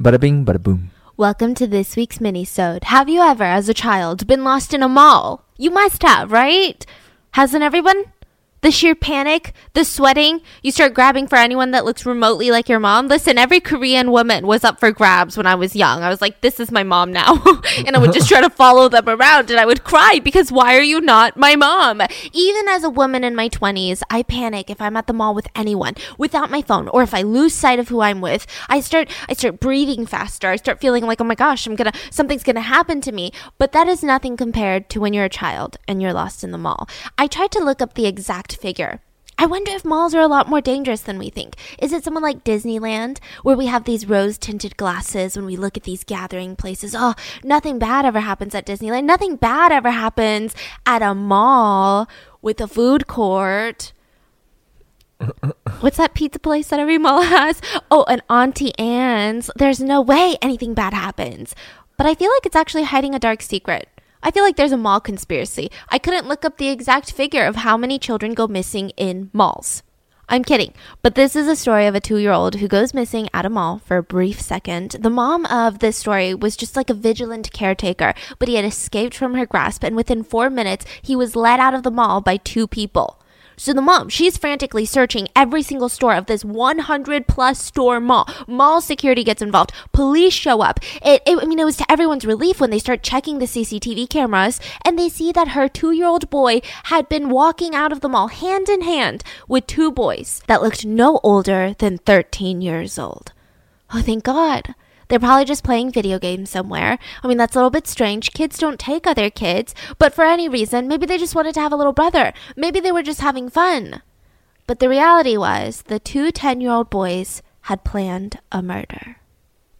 Bada bing, bada boom. Welcome to this week's minisode. Have you ever, as a child, been lost in a mall? You must have, right? Hasn't everyone? The sheer panic, the sweating, you start grabbing for anyone that looks remotely like your mom. Listen, every Korean woman was up for grabs when I was young. I was like, this is my mom now. and I would just try to follow them around and I would cry because why are you not my mom? Even as a woman in my 20s, I panic if I'm at the mall with anyone without my phone or if I lose sight of who I'm with. I start I start breathing faster. I start feeling like, "Oh my gosh, I'm going to something's going to happen to me." But that is nothing compared to when you're a child and you're lost in the mall. I tried to look up the exact figure. I wonder if malls are a lot more dangerous than we think. Is it someone like Disneyland, where we have these rose tinted glasses when we look at these gathering places? Oh, nothing bad ever happens at Disneyland. Nothing bad ever happens at a mall with a food court. What's that pizza place that every mall has? Oh, an Auntie Anne's. There's no way anything bad happens. But I feel like it's actually hiding a dark secret. I feel like there's a mall conspiracy. I couldn't look up the exact figure of how many children go missing in malls. I'm kidding, but this is a story of a two year old who goes missing at a mall for a brief second. The mom of this story was just like a vigilant caretaker, but he had escaped from her grasp, and within four minutes, he was led out of the mall by two people. So the mom, she's frantically searching every single store of this 100 plus store mall. Mall security gets involved. Police show up. It, it, I mean, it was to everyone's relief when they start checking the CCTV cameras and they see that her two year old boy had been walking out of the mall hand in hand with two boys that looked no older than 13 years old. Oh, thank God. They're probably just playing video games somewhere. I mean, that's a little bit strange. Kids don't take other kids, but for any reason, maybe they just wanted to have a little brother. Maybe they were just having fun. But the reality was, the two 10 year old boys had planned a murder.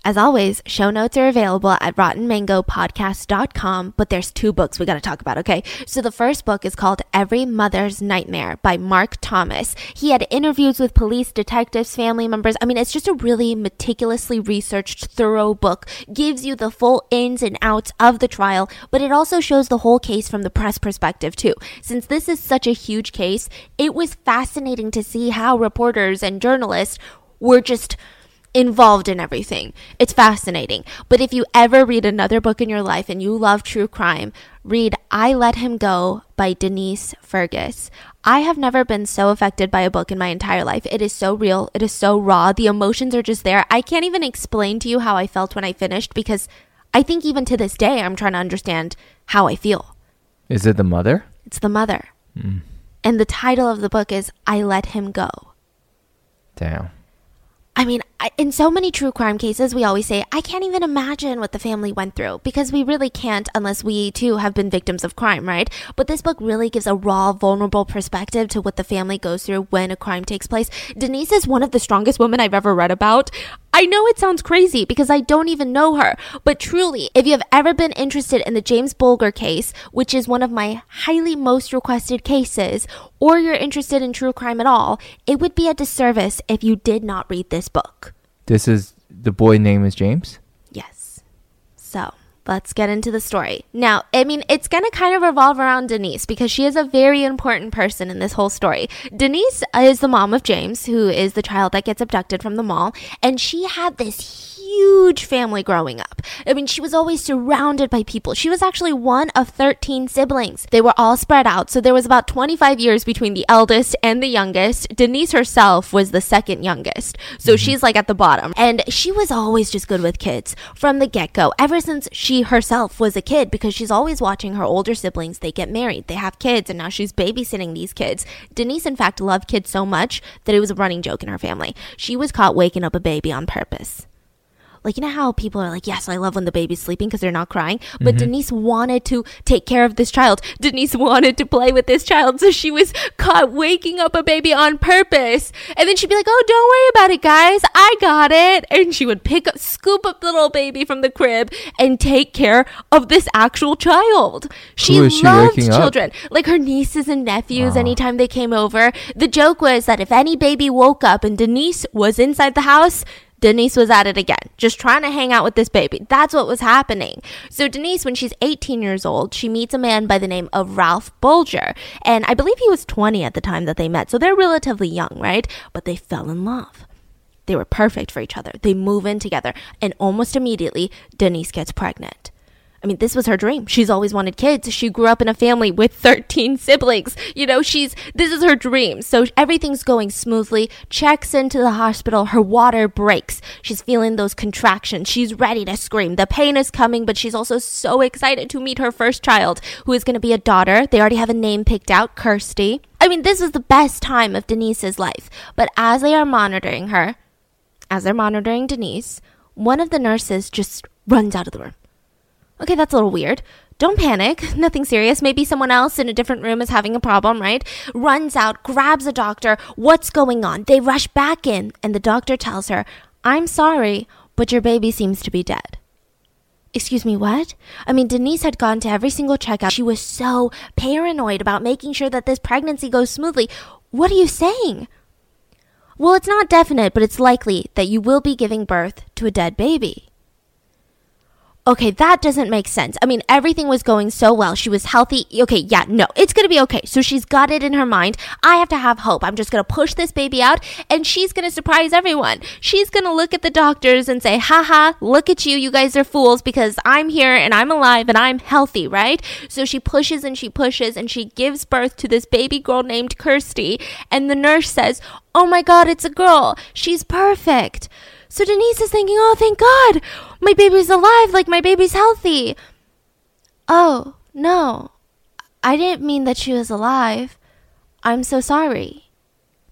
As always, show notes are available at rottenmangopodcast.com, but there's two books we got to talk about, okay? So the first book is called Every Mother's Nightmare by Mark Thomas. He had interviews with police, detectives, family members. I mean, it's just a really meticulously researched, thorough book. Gives you the full ins and outs of the trial, but it also shows the whole case from the press perspective too. Since this is such a huge case, it was fascinating to see how reporters and journalists were just involved in everything. It's fascinating. But if you ever read another book in your life and you love true crime, read I Let Him Go by Denise Fergus. I have never been so affected by a book in my entire life. It is so real, it is so raw. The emotions are just there. I can't even explain to you how I felt when I finished because I think even to this day I'm trying to understand how I feel. Is it the mother? It's the mother. Hmm. And the title of the book is I Let Him Go. Damn. I mean, I, in so many true crime cases, we always say, I can't even imagine what the family went through because we really can't unless we too have been victims of crime, right? But this book really gives a raw, vulnerable perspective to what the family goes through when a crime takes place. Denise is one of the strongest women I've ever read about. I know it sounds crazy because I don't even know her, but truly, if you have ever been interested in the James Bulger case, which is one of my highly most requested cases, or you're interested in true crime at all, it would be a disservice if you did not read this book. This is the boy name is James? Yes. So let's get into the story. Now, I mean, it's going to kind of revolve around Denise because she is a very important person in this whole story. Denise is the mom of James, who is the child that gets abducted from the mall, and she had this huge family growing up. I mean, she was always surrounded by people. She was actually one of 13 siblings. They were all spread out, so there was about 25 years between the eldest and the youngest. Denise herself was the second youngest, so mm-hmm. she's like at the bottom. And she was always just good with kids from the get go, ever since she herself was a kid, because she's always watching her older siblings. They get married, they have kids, and now she's babysitting these kids. Denise, in fact, loved kids so much that it was a running joke in her family. She was caught waking up a baby on purpose. Like, you know how people are like, yes, I love when the baby's sleeping because they're not crying. But mm-hmm. Denise wanted to take care of this child. Denise wanted to play with this child. So she was caught waking up a baby on purpose. And then she'd be like, oh, don't worry about it, guys. I got it. And she would pick up, scoop up the little baby from the crib and take care of this actual child. She is she loved waking up? children. Like her nieces and nephews, uh-huh. anytime they came over. The joke was that if any baby woke up and Denise was inside the house, Denise was at it again, just trying to hang out with this baby. That's what was happening. So, Denise, when she's 18 years old, she meets a man by the name of Ralph Bulger. And I believe he was 20 at the time that they met. So, they're relatively young, right? But they fell in love. They were perfect for each other. They move in together. And almost immediately, Denise gets pregnant. I mean, this was her dream. She's always wanted kids. She grew up in a family with 13 siblings. You know, she's, this is her dream. So everything's going smoothly. Checks into the hospital. Her water breaks. She's feeling those contractions. She's ready to scream. The pain is coming, but she's also so excited to meet her first child, who is going to be a daughter. They already have a name picked out, Kirsty. I mean, this is the best time of Denise's life. But as they are monitoring her, as they're monitoring Denise, one of the nurses just runs out of the room. Okay, that's a little weird. Don't panic. Nothing serious. Maybe someone else in a different room is having a problem, right? Runs out, grabs a doctor. What's going on? They rush back in, and the doctor tells her, I'm sorry, but your baby seems to be dead. Excuse me, what? I mean, Denise had gone to every single checkout. She was so paranoid about making sure that this pregnancy goes smoothly. What are you saying? Well, it's not definite, but it's likely that you will be giving birth to a dead baby. Okay, that doesn't make sense. I mean, everything was going so well. She was healthy. Okay, yeah, no, it's gonna be okay. So she's got it in her mind. I have to have hope. I'm just gonna push this baby out and she's gonna surprise everyone. She's gonna look at the doctors and say, haha, look at you. You guys are fools because I'm here and I'm alive and I'm healthy, right? So she pushes and she pushes and she gives birth to this baby girl named Kirsty. And the nurse says, oh my God, it's a girl. She's perfect. So Denise is thinking, oh, thank God, my baby's alive, like my baby's healthy. Oh, no, I didn't mean that she was alive. I'm so sorry.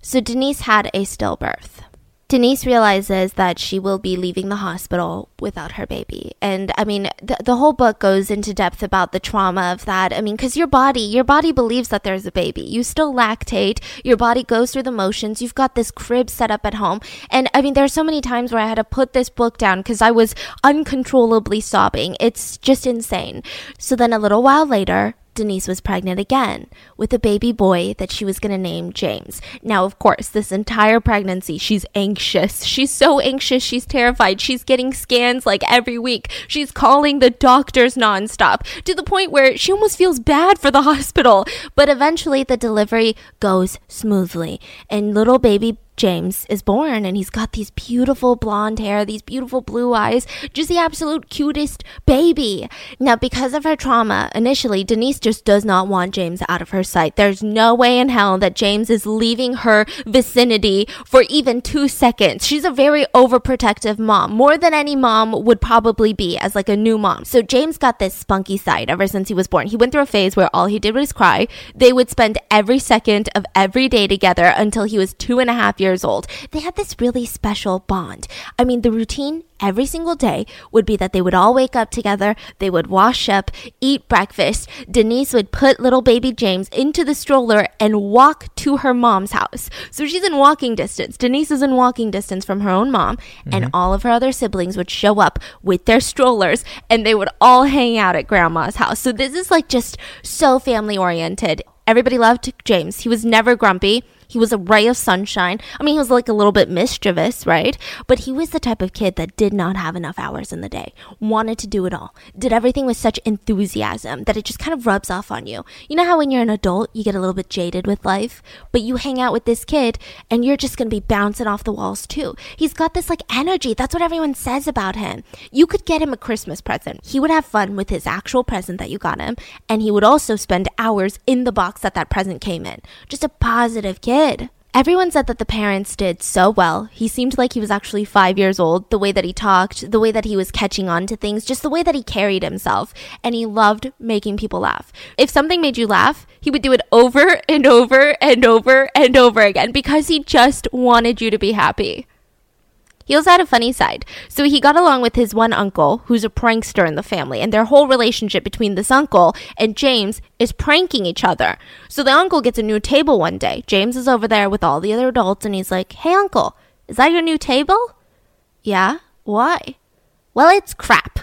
So Denise had a stillbirth. Denise realizes that she will be leaving the hospital without her baby. And I mean, the, the whole book goes into depth about the trauma of that. I mean, because your body, your body believes that there's a baby. You still lactate. Your body goes through the motions. You've got this crib set up at home. And I mean, there are so many times where I had to put this book down because I was uncontrollably sobbing. It's just insane. So then a little while later, Denise was pregnant again with a baby boy that she was going to name James. Now, of course, this entire pregnancy, she's anxious. She's so anxious. She's terrified. She's getting scans like every week. She's calling the doctors nonstop to the point where she almost feels bad for the hospital. But eventually, the delivery goes smoothly, and little baby James is born and he's got these beautiful blonde hair, these beautiful blue eyes, just the absolute cutest baby. Now, because of her trauma, initially, Denise just does not want James out of her sight. There's no way in hell that James is leaving her vicinity for even two seconds. She's a very overprotective mom, more than any mom would probably be as like a new mom. So James got this spunky side ever since he was born. He went through a phase where all he did was cry. They would spend every second of every day together until he was two and a half years years old, they had this really special bond. I mean, the routine every single day would be that they would all wake up together, they would wash up, eat breakfast. Denise would put little baby James into the stroller and walk to her mom's house. So she's in walking distance. Denise is in walking distance from her own mom, mm-hmm. and all of her other siblings would show up with their strollers and they would all hang out at grandma's house. So this is like just so family oriented. Everybody loved James. He was never grumpy. He was a ray of sunshine. I mean, he was like a little bit mischievous, right? But he was the type of kid that did not have enough hours in the day, wanted to do it all, did everything with such enthusiasm that it just kind of rubs off on you. You know how when you're an adult, you get a little bit jaded with life, but you hang out with this kid and you're just going to be bouncing off the walls too. He's got this like energy. That's what everyone says about him. You could get him a Christmas present. He would have fun with his actual present that you got him, and he would also spend hours in the box that that present came in. Just a positive kid did. Everyone said that the parents did so well. He seemed like he was actually five years old, the way that he talked, the way that he was catching on to things, just the way that he carried himself. And he loved making people laugh. If something made you laugh, he would do it over and over and over and over again because he just wanted you to be happy. He also had a funny side. So he got along with his one uncle, who's a prankster in the family, and their whole relationship between this uncle and James is pranking each other. So the uncle gets a new table one day. James is over there with all the other adults, and he's like, Hey, uncle, is that your new table? Yeah? Why? Well, it's crap.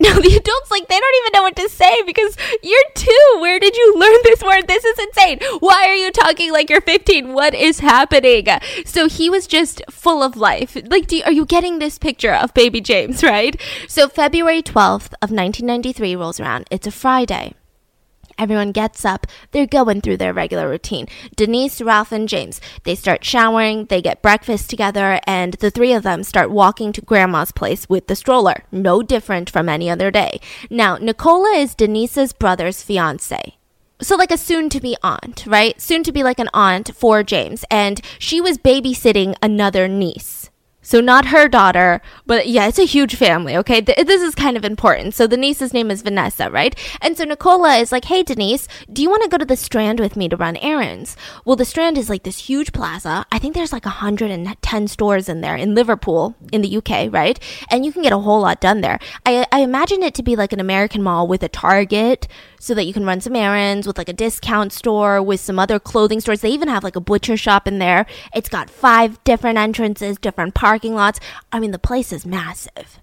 No, the adults like they don't even know what to say because you're two. Where did you learn this word? This is insane. Why are you talking like you're 15? What is happening? So he was just full of life. Like, you, are you getting this picture of baby James, right? So February 12th of 1993 rolls around. It's a Friday Everyone gets up. They're going through their regular routine. Denise, Ralph, and James. They start showering, they get breakfast together, and the three of them start walking to grandma's place with the stroller. No different from any other day. Now, Nicola is Denise's brother's fiance. So, like a soon to be aunt, right? Soon to be like an aunt for James. And she was babysitting another niece. So not her daughter, but yeah, it's a huge family, okay? Th- this is kind of important. So the niece's name is Vanessa, right? And so Nicola is like, hey, Denise, do you want to go to the Strand with me to run errands? Well, the Strand is like this huge plaza. I think there's like 110 stores in there in Liverpool, in the UK, right? And you can get a whole lot done there. I, I imagine it to be like an American mall with a Target, so that you can run some errands with like a discount store with some other clothing stores. They even have like a butcher shop in there. It's got five different entrances, different parking lots. I mean, the place is massive.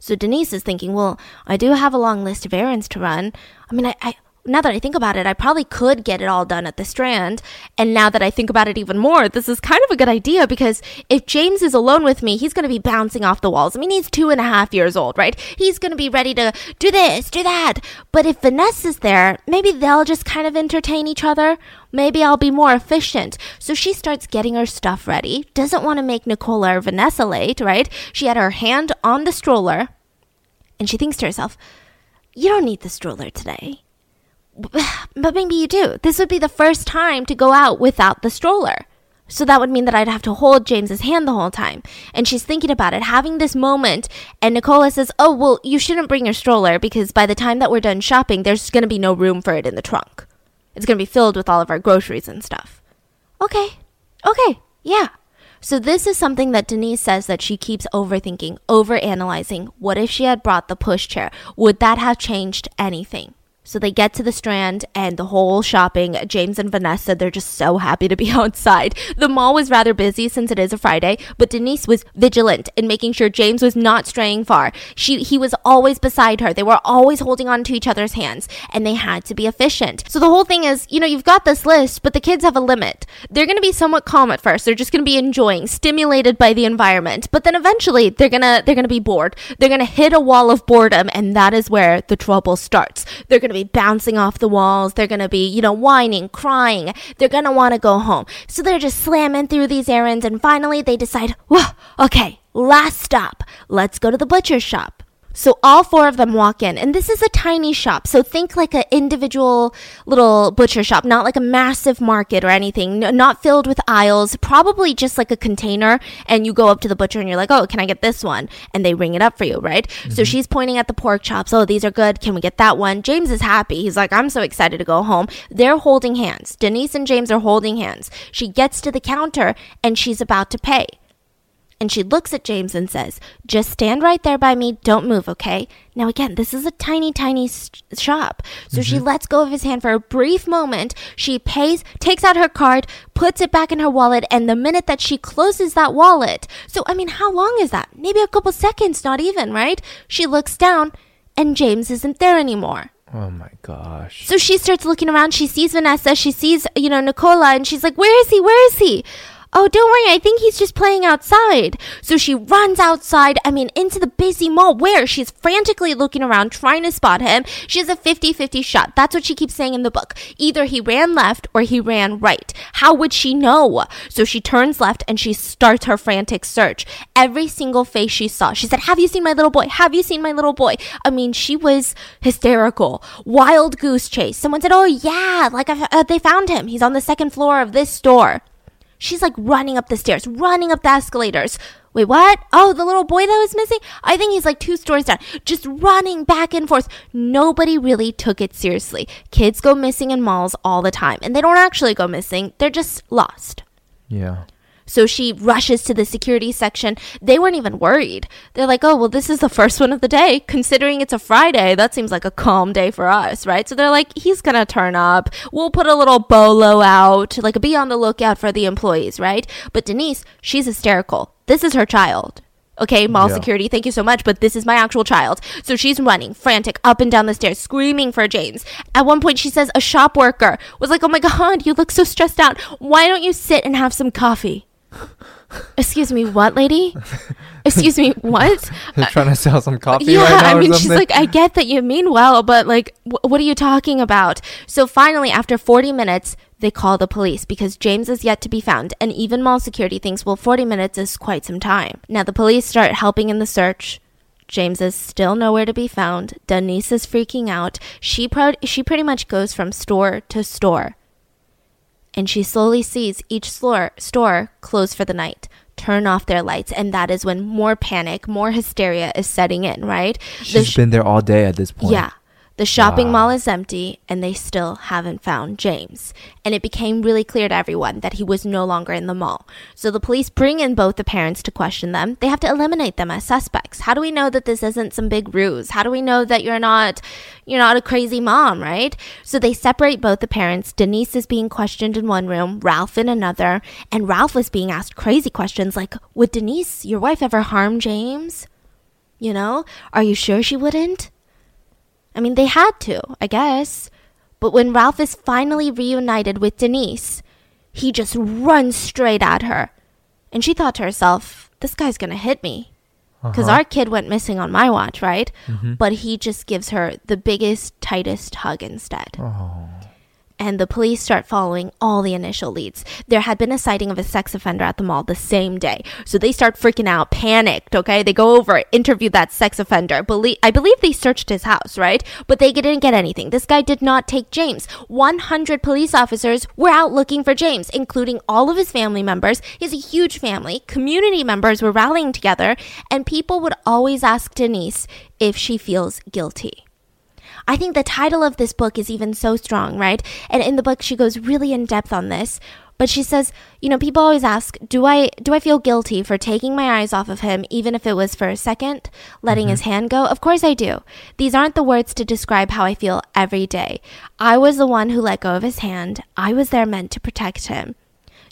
So Denise is thinking, well, I do have a long list of errands to run. I mean, I, I now that I think about it, I probably could get it all done at the Strand. And now that I think about it even more, this is kind of a good idea because if James is alone with me, he's going to be bouncing off the walls. I mean, he's two and a half years old, right? He's going to be ready to do this, do that. But if Vanessa's there, maybe they'll just kind of entertain each other. Maybe I'll be more efficient. So she starts getting her stuff ready, doesn't want to make Nicola or Vanessa late, right? She had her hand on the stroller and she thinks to herself, you don't need the stroller today but maybe you do. This would be the first time to go out without the stroller. So that would mean that I'd have to hold James's hand the whole time. And she's thinking about it, having this moment. And Nicola says, Oh, well, you shouldn't bring your stroller because by the time that we're done shopping, there's going to be no room for it in the trunk. It's going to be filled with all of our groceries and stuff. Okay. Okay. Yeah. So this is something that Denise says that she keeps overthinking, overanalyzing. What if she had brought the pushchair? Would that have changed anything? So they get to the strand and the whole shopping. James and Vanessa, they're just so happy to be outside. The mall was rather busy since it is a Friday, but Denise was vigilant in making sure James was not straying far. She, he was always beside her. They were always holding on to each other's hands and they had to be efficient. So the whole thing is, you know, you've got this list, but the kids have a limit. They're going to be somewhat calm at first. They're just going to be enjoying, stimulated by the environment, but then eventually they're going to, they're going to be bored. They're going to hit a wall of boredom and that is where the trouble starts. They're going to be bouncing off the walls. They're going to be, you know, whining, crying. They're going to want to go home. So they're just slamming through these errands. And finally they decide, well, okay, last stop. Let's go to the butcher shop. So all four of them walk in, and this is a tiny shop. So think like an individual little butcher shop, not like a massive market or anything, not filled with aisles, probably just like a container. And you go up to the butcher and you're like, oh, can I get this one? And they ring it up for you, right? Mm-hmm. So she's pointing at the pork chops. Oh, these are good. Can we get that one? James is happy. He's like, I'm so excited to go home. They're holding hands. Denise and James are holding hands. She gets to the counter and she's about to pay and she looks at James and says, Just stand right there by me. Don't move, okay? Now, again, this is a tiny, tiny shop. So mm-hmm. she lets go of his hand for a brief moment. She pays, takes out her card, puts it back in her wallet, and the minute that she closes that wallet, so I mean, how long is that? Maybe a couple seconds, not even, right? She looks down, and James isn't there anymore. Oh my gosh. So she starts looking around. She sees Vanessa. She sees, you know, Nicola, and she's like, Where is he? Where is he? Oh, don't worry. I think he's just playing outside. So she runs outside, I mean, into the busy mall where she's frantically looking around trying to spot him. She has a 50 50 shot. That's what she keeps saying in the book. Either he ran left or he ran right. How would she know? So she turns left and she starts her frantic search. Every single face she saw, she said, Have you seen my little boy? Have you seen my little boy? I mean, she was hysterical. Wild goose chase. Someone said, Oh, yeah, like uh, they found him. He's on the second floor of this store. She's like running up the stairs, running up the escalators. Wait, what? Oh, the little boy that was missing? I think he's like two stories down. Just running back and forth. Nobody really took it seriously. Kids go missing in malls all the time, and they don't actually go missing, they're just lost. Yeah. So she rushes to the security section. They weren't even worried. They're like, oh, well, this is the first one of the day. Considering it's a Friday, that seems like a calm day for us, right? So they're like, he's going to turn up. We'll put a little bolo out, like be on the lookout for the employees, right? But Denise, she's hysterical. This is her child. Okay, mall yeah. security, thank you so much, but this is my actual child. So she's running, frantic, up and down the stairs, screaming for James. At one point, she says a shop worker was like, Oh my God, you look so stressed out. Why don't you sit and have some coffee? Excuse me, what, lady? Excuse me, what? They're trying to sell some coffee yeah, right now I mean, she's like, I get that you mean well, but like, wh- what are you talking about? So finally, after 40 minutes, they call the police because James is yet to be found, and even mall security thinks, well, 40 minutes is quite some time. Now the police start helping in the search. James is still nowhere to be found. Denise is freaking out. She pro- she pretty much goes from store to store. And she slowly sees each store store close for the night, turn off their lights, and that is when more panic, more hysteria is setting in, right? The She's sh- been there all day at this point. yeah. The shopping Wow. mall is empty and they still haven't found James. And it became really clear to everyone that he was no longer in the mall. So the police bring in both the parents to question them. They have to eliminate them as suspects. How do we know that this isn't some big ruse? How do we know that you're not you're not a crazy mom, right? So they separate both the parents. Denise is being questioned in one room, Ralph in another, and Ralph was being asked crazy questions like, "Would Denise, your wife ever harm James?" You know? Are you sure she wouldn't? I mean, they had to, I guess. But when Ralph is finally reunited with Denise, he just runs straight at her. And she thought to herself, this guy's gonna hit me. Because Uh-huh. our kid went missing on my watch, right? Mhm. But he just gives her the biggest, tightest hug instead Oh. And the police start following all the initial leads. There had been a sighting of a sex offender at the mall the same day. So they start freaking out, panicked, okay? They go over, interview that sex offender. Belie- I believe they searched his house, right? But they didn't get anything. This guy did not take James. 100 police officers were out looking for James, including all of his family members. He has a huge family. Community members were rallying together, and people would always ask Denise if she feels guilty. I think the title of this book is even so strong, right? And in the book she goes really in depth on this. But she says, you know, people always ask, do I do I feel guilty for taking my eyes off of him even if it was for a second, letting his mm-hmm. hand go? Of course I do. These aren't the words to describe how I feel every day. I was the one who let go of his hand. I was there meant to protect him.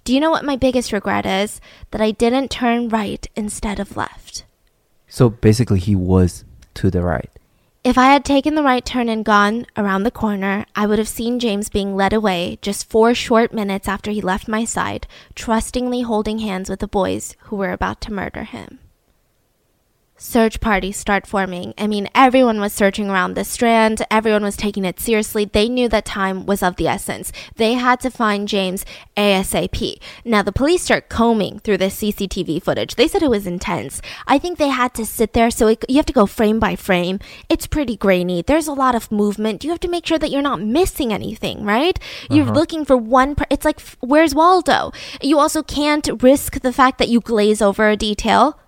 Do you know what my biggest regret is? That I didn't turn right instead of left. So basically, he was to the right. If I had taken the right turn and gone around the corner, I would have seen James being led away just four short minutes after he left my side, trustingly holding hands with the boys who were about to murder him. Search parties start forming. I mean, everyone was searching around the strand. Everyone was taking it seriously. They knew that time was of the essence. They had to find James ASAP. Now, the police start combing through the CCTV footage. They said it was intense. I think they had to sit there, so it, you have to go frame by frame. It's pretty grainy. There's a lot of movement. You have to make sure that you're not missing anything, right? You're Uh-huh. looking for one. Per- it's like, f- where's Waldo? You also can't risk the fact that you glaze over a detail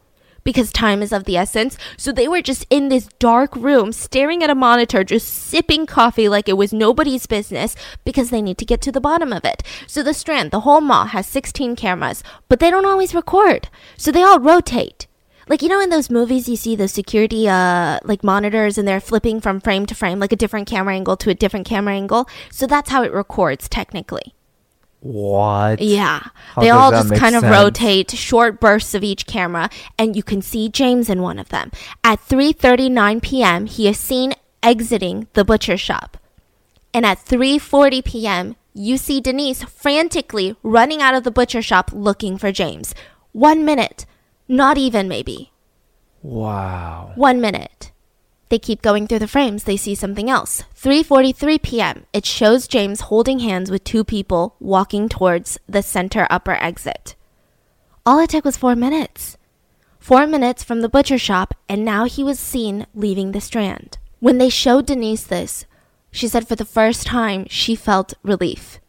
because time is of the essence. So they were just in this dark room staring at a monitor, just sipping coffee like it was nobody's business because they need to get to the bottom of it. So the Strand, the whole mall, has 16 cameras, but they don't always record. So they all rotate. Like you know in those movies you see the security uh like monitors and they're flipping from frame to frame like a different camera angle to a different camera angle. So that's how it records technically. What? Yeah. How they all just kind of rotate short bursts of each camera and you can see James in one of them. At 3:39 p.m., he is seen exiting the butcher shop. And at 3:40 p.m., you see Denise frantically running out of the butcher shop looking for James. 1 minute. Not even maybe. Wow. One minute. They keep going through the frames. They see something else. 3:43 p.m. It shows James holding hands with two people walking towards the center upper exit. All it took was 4 minutes. 4 minutes from the butcher shop and now he was seen leaving the strand. When they showed Denise this, she said for the first time she felt relief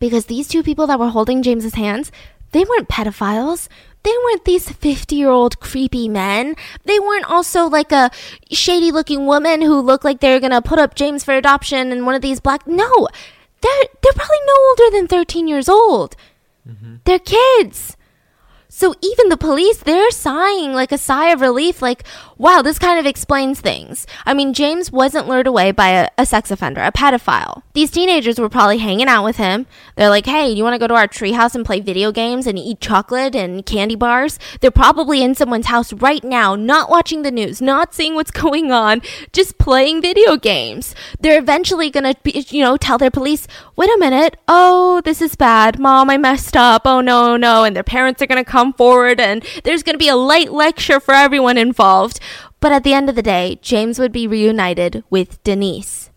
because these two people that were holding James's hands, they weren't pedophiles. They weren't these 50 year old creepy men. They weren't also like a shady looking woman who looked like they were gonna put up James for adoption and one of these black. No! They're, they're probably no older than 13 years old. Mm-hmm. They're kids. So even the police, they're sighing like a sigh of relief, like, wow, this kind of explains things. I mean, James wasn't lured away by a, a sex offender, a pedophile. These teenagers were probably hanging out with him. They're like, hey, you want to go to our treehouse and play video games and eat chocolate and candy bars? They're probably in someone's house right now, not watching the news, not seeing what's going on, just playing video games. They're eventually gonna, be, you know, tell their police, wait a minute, oh, this is bad. Mom, I messed up. Oh, no, no. And their parents are gonna come come forward and there's going to be a light lecture for everyone involved. But at the end of the day, James would be reunited with Denise.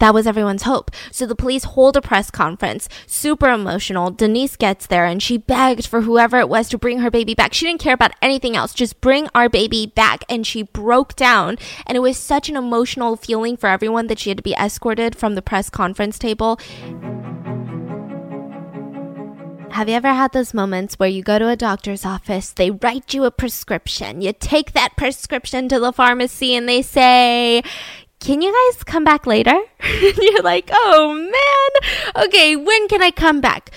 That was everyone's hope. So the police hold a press conference, super emotional. Denise gets there and she begged for whoever it was to bring her baby back. She didn't care about anything else, just bring our baby back. And she broke down. And it was such an emotional feeling for everyone that she had to be escorted from the press conference table. Have you ever had those moments where you go to a doctor's office, they write you a prescription, you take that prescription to the pharmacy, and they say, can you guys come back later? You're like, oh man. Okay, when can I come back?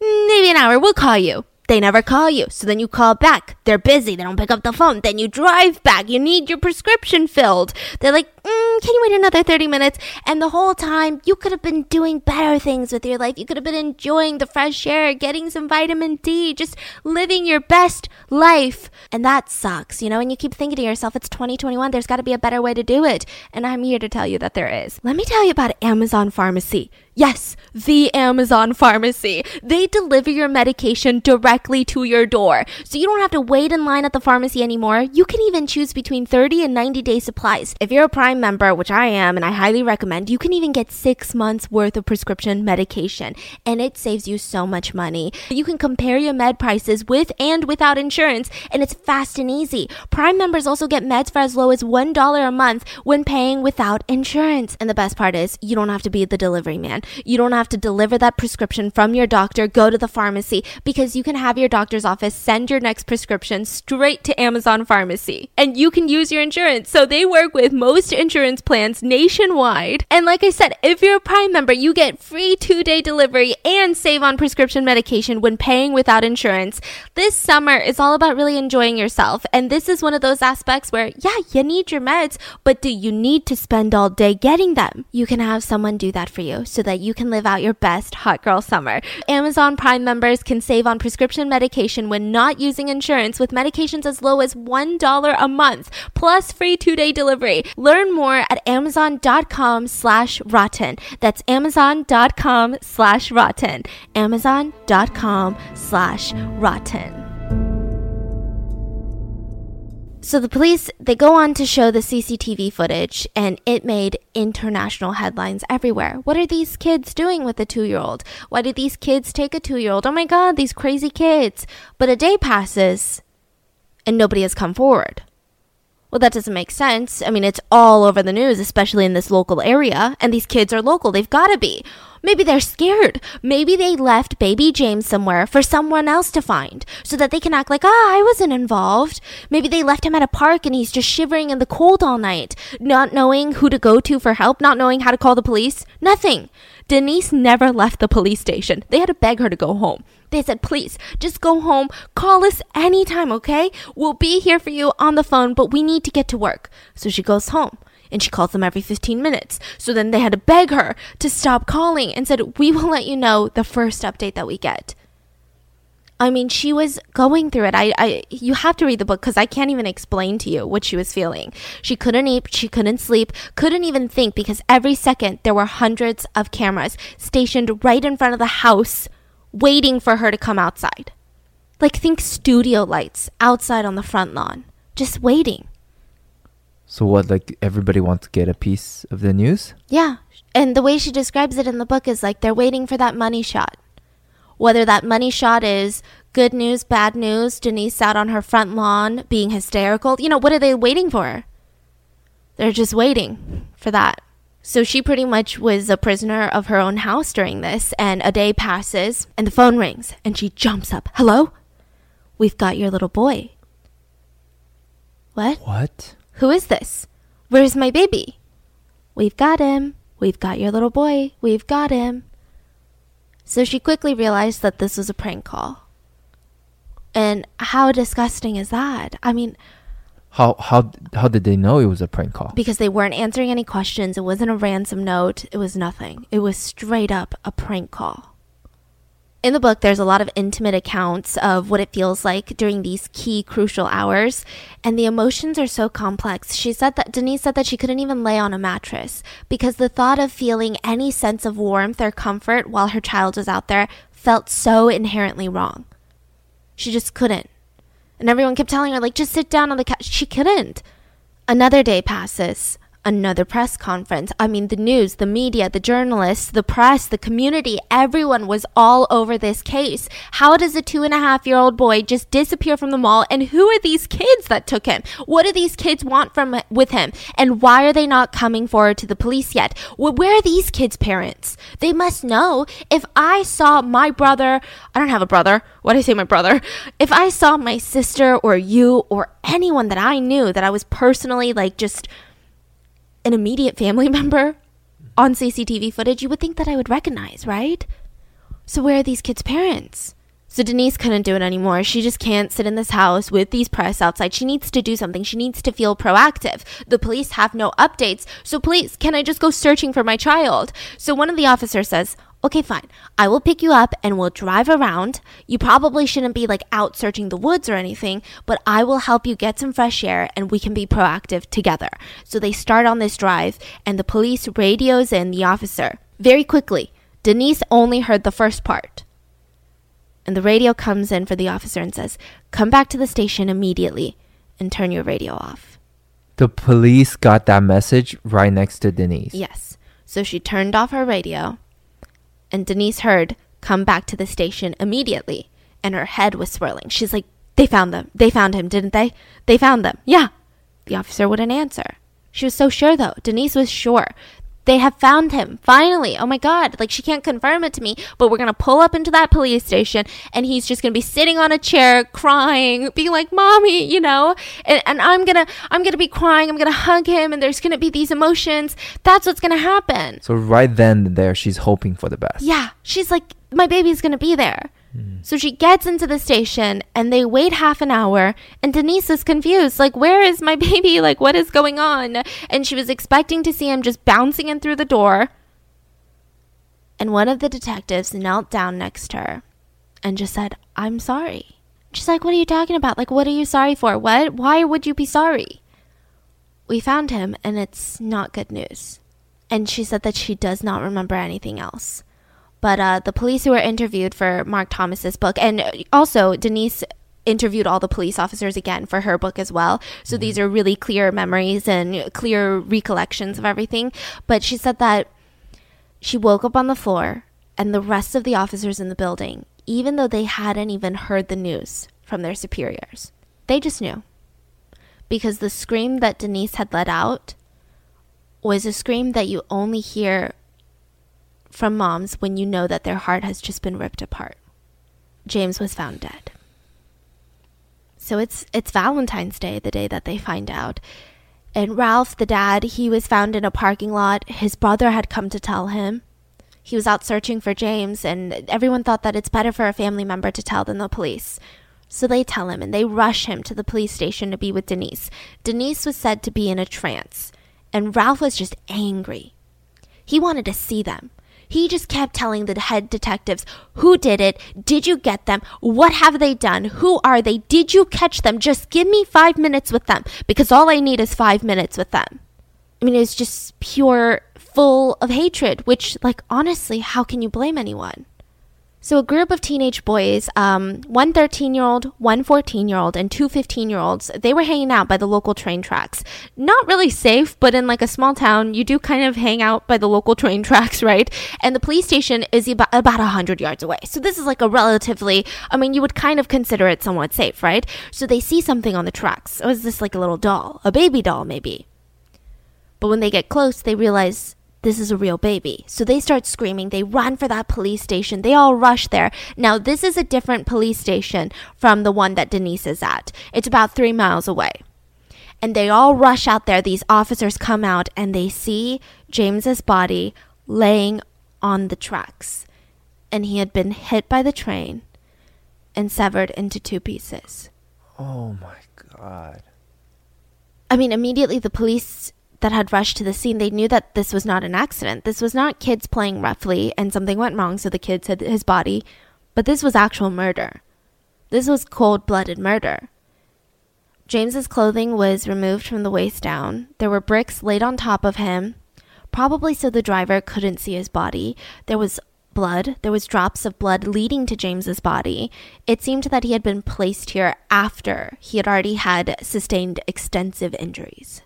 Maybe an hour. We'll call you. They never call you. So then you call back. They're busy. They don't pick up the phone. Then you drive back. You need your prescription filled. They're like, mm, can you wait another 30 minutes? And the whole time, you could have been doing better things with your life. You could have been enjoying the fresh air, getting some vitamin D, just living your best life. And that sucks, you know? And you keep thinking to yourself, it's 2021. There's got to be a better way to do it. And I'm here to tell you that there is. Let me tell you about Amazon Pharmacy. Yes, the Amazon Pharmacy. They deliver your medication directly to your door. So you don't have to wait in line at the pharmacy anymore. You can even choose between 30 and 90 day supplies. If you're a Prime member, which I am, and I highly recommend, you can even get six months worth of prescription medication. And it saves you so much money. You can compare your med prices with and without insurance, and it's fast and easy. Prime members also get meds for as low as $1 a month when paying without insurance. And the best part is, you don't have to be the delivery man. You don't have to deliver that prescription from your doctor, go to the pharmacy, because you can have your doctor's office send your next prescription straight to Amazon Pharmacy. And you can use your insurance. So they work with most insurance plans nationwide. And like I said, if you're a Prime member, you get free two day delivery and save on prescription medication when paying without insurance. This summer is all about really enjoying yourself. And this is one of those aspects where, yeah, you need your meds, but do you need to spend all day getting them? You can have someone do that for you so that you can live out your best hot girl summer. Amazon Prime members can save on prescription medication when not using insurance with medications as low as $1 a month, plus free two-day delivery. Learn more at amazon.com slash rotten. That's amazon.com slash rotten. Amazon.com slash rotten. So the police they go on to show the CCTV footage and it made international headlines everywhere. What are these kids doing with a 2-year-old? Why did these kids take a 2-year-old? Oh my god, these crazy kids. But a day passes and nobody has come forward. Well, that doesn't make sense. I mean, it's all over the news, especially in this local area, and these kids are local. They've got to be. Maybe they're scared. Maybe they left baby James somewhere for someone else to find so that they can act like, ah, I wasn't involved. Maybe they left him at a park and he's just shivering in the cold all night, not knowing who to go to for help, not knowing how to call the police. Nothing. Denise never left the police station. They had to beg her to go home. They said, please, just go home. Call us anytime, okay? We'll be here for you on the phone, but we need to get to work. So she goes home and she calls them every 15 minutes. So then they had to beg her to stop calling and said, We will let you know the first update that we get. I mean, she was going through it. I, I, you have to read the book because I can't even explain to you what she was feeling. She couldn't eat, she couldn't sleep, couldn't even think because every second there were hundreds of cameras stationed right in front of the house, waiting for her to come outside. Like think studio lights outside on the front lawn, just waiting. So what? Like everybody wants to get a piece of the news? Yeah. And the way she describes it in the book is like they're waiting for that money shot. Whether that money shot is good news, bad news, Denise out on her front lawn being hysterical, you know, what are they waiting for? They're just waiting for that. So she pretty much was a prisoner of her own house during this, and a day passes, and the phone rings, and she jumps up. Hello? We've got your little boy. What? What? Who is this? Where's my baby? We've got him. We've got your little boy. We've got him. So she quickly realized that this was a prank call. And how disgusting is that? I mean, How how how did they know it was a prank call? because they weren't answering any questions, it wasn't a ransom note, it was nothing. It was straight up a prank call. In the book, there's a lot of intimate accounts of what it feels like during these key crucial hours, and the emotions are so complex. She said that Denise said that she couldn't even lay on a mattress because the thought of feeling any sense of warmth or comfort while her child was out there felt so inherently wrong. She just couldn't. And everyone kept telling her, like, just sit down on the couch. She couldn't. Another day passes another press conference. I mean, the news, the media, the journalists, the press, the community, everyone was all over this case. How does a two and a half year old boy just disappear from the mall? And who are these kids that took him? What do these kids want from with him? And why are they not coming forward to the police yet? Where are these kids' parents? They must know. If I saw my brother, I don't have a brother. What I say, my brother? If I saw my sister or you or anyone that I knew that I was personally like just an immediate family member on CCTV footage, you would think that I would recognize, right? So where are these kids' parents? So Denise couldn't do it anymore. She just can't sit in this house with these press outside. She needs to do something. She needs to feel proactive. The police have no updates. So please, can I just go searching for my child? So one of the officers says, okay, fine. I will pick you up and we'll drive around. You probably shouldn't be like out searching the woods or anything, but I will help you get some fresh air and we can be proactive together. So they start on this drive and the police radios in the officer. Very quickly, Denise only heard the first part. And the radio comes in for the officer and says, Come back to the station immediately and turn your radio off. The police got that message right next to Denise. Yes. So she turned off her radio and Denise heard, Come back to the station immediately. And her head was swirling. She's like, They found them. They found him, didn't they? They found them. Yeah. The officer wouldn't answer. She was so sure, though. Denise was sure. They have found him. Finally. Oh my God. Like, she can't confirm it to me, but we're going to pull up into that police station and he's just going to be sitting on a chair crying, being like, mommy, you know, and, and I'm going to, I'm going to be crying. I'm going to hug him and there's going to be these emotions. That's what's going to happen. So right then and there, she's hoping for the best. Yeah. She's like, my baby's going to be there. So she gets into the station and they wait half an hour and Denise is confused. Like, where is my baby? Like, what is going on? And she was expecting to see him just bouncing in through the door. And one of the detectives knelt down next to her and just said, I'm sorry. She's like, What are you talking about? Like, what are you sorry for? What? Why would you be sorry? We found him and it's not good news. And she said that she does not remember anything else. But uh, the police who were interviewed for Mark Thomas's book, and also Denise interviewed all the police officers again for her book as well. So these are really clear memories and clear recollections of everything. But she said that she woke up on the floor, and the rest of the officers in the building, even though they hadn't even heard the news from their superiors, they just knew. Because the scream that Denise had let out was a scream that you only hear from moms when you know that their heart has just been ripped apart. James was found dead. So it's it's Valentine's Day, the day that they find out. And Ralph, the dad, he was found in a parking lot. His brother had come to tell him. He was out searching for James, and everyone thought that it's better for a family member to tell than the police. So they tell him and they rush him to the police station to be with Denise. Denise was said to be in a trance, and Ralph was just angry. He wanted to see them. He just kept telling the head detectives, Who did it? Did you get them? What have they done? Who are they? Did you catch them? Just give me five minutes with them because all I need is five minutes with them. I mean, it's just pure, full of hatred, which, like, honestly, how can you blame anyone? So, a group of teenage boys, um, one 13 year old, one 14 year old, and two 15 year olds, they were hanging out by the local train tracks. Not really safe, but in like a small town, you do kind of hang out by the local train tracks, right? And the police station is about, about 100 yards away. So, this is like a relatively, I mean, you would kind of consider it somewhat safe, right? So, they see something on the tracks. Oh, is this like a little doll? A baby doll, maybe. But when they get close, they realize this is a real baby. So they start screaming. They run for that police station. They all rush there. Now, this is a different police station from the one that Denise is at. It's about three miles away. And they all rush out there. These officers come out and they see James's body laying on the tracks. And he had been hit by the train and severed into two pieces. Oh my god. I mean, immediately the police that had rushed to the scene, they knew that this was not an accident. This was not kids playing roughly and something went wrong, so the kids hid his body, but this was actual murder. This was cold blooded murder. James's clothing was removed from the waist down. There were bricks laid on top of him, probably so the driver couldn't see his body. There was blood. There was drops of blood leading to James's body. It seemed that he had been placed here after he had already had sustained extensive injuries.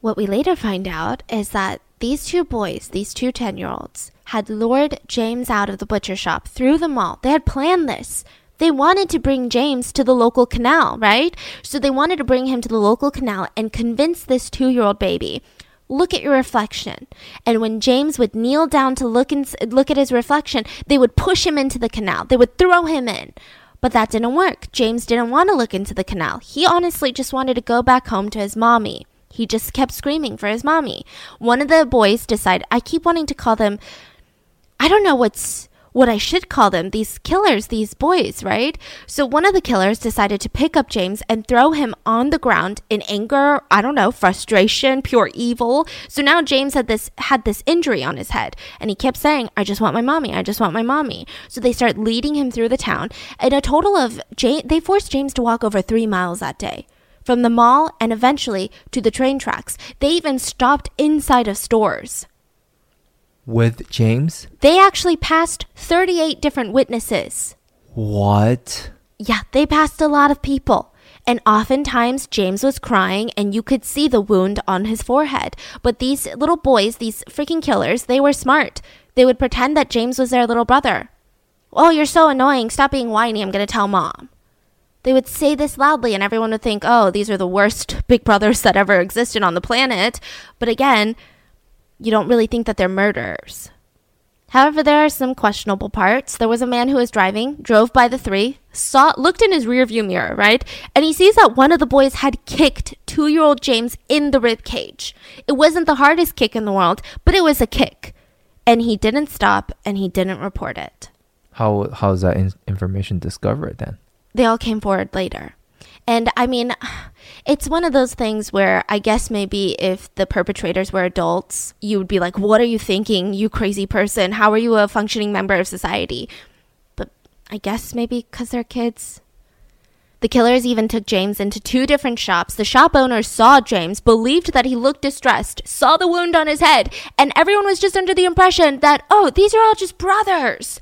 What we later find out is that these two boys, these two 10 year olds, had lured James out of the butcher shop through the mall. They had planned this. They wanted to bring James to the local canal, right? So they wanted to bring him to the local canal and convince this two year old baby look at your reflection. And when James would kneel down to look and look at his reflection, they would push him into the canal. They would throw him in. But that didn't work. James didn't want to look into the canal. He honestly just wanted to go back home to his mommy. He just kept screaming for his mommy. One of the boys decided, I keep wanting to call them, I don't know what's what I should call them, these killers, these boys, right? So one of the killers decided to pick up James and throw him on the ground in anger, I don't know, frustration, pure evil. So now James had this had this injury on his head and he kept saying, "I just want my mommy. I just want my mommy." So they start leading him through the town. And a total of they forced James to walk over 3 miles that day from the mall and eventually to the train tracks. They even stopped inside of stores with James? They actually passed 38 different witnesses. What? Yeah, they passed a lot of people. And oftentimes, James was crying, and you could see the wound on his forehead. But these little boys, these freaking killers, they were smart. They would pretend that James was their little brother. Oh, you're so annoying. Stop being whiny. I'm going to tell mom. They would say this loudly, and everyone would think, oh, these are the worst big brothers that ever existed on the planet. But again, you don't really think that they're murderers. However, there are some questionable parts. There was a man who was driving, drove by the three, saw, looked in his rearview mirror, right? And he sees that one of the boys had kicked two-year-old James in the rib cage. It wasn't the hardest kick in the world, but it was a kick, and he didn't stop and he didn't report it. How how's that in- information discovered then? They all came forward later. And I mean, it's one of those things where I guess maybe if the perpetrators were adults, you would be like, What are you thinking, you crazy person? How are you a functioning member of society? But I guess maybe because they're kids. The killers even took James into two different shops. The shop owners saw James, believed that he looked distressed, saw the wound on his head, and everyone was just under the impression that, oh, these are all just brothers.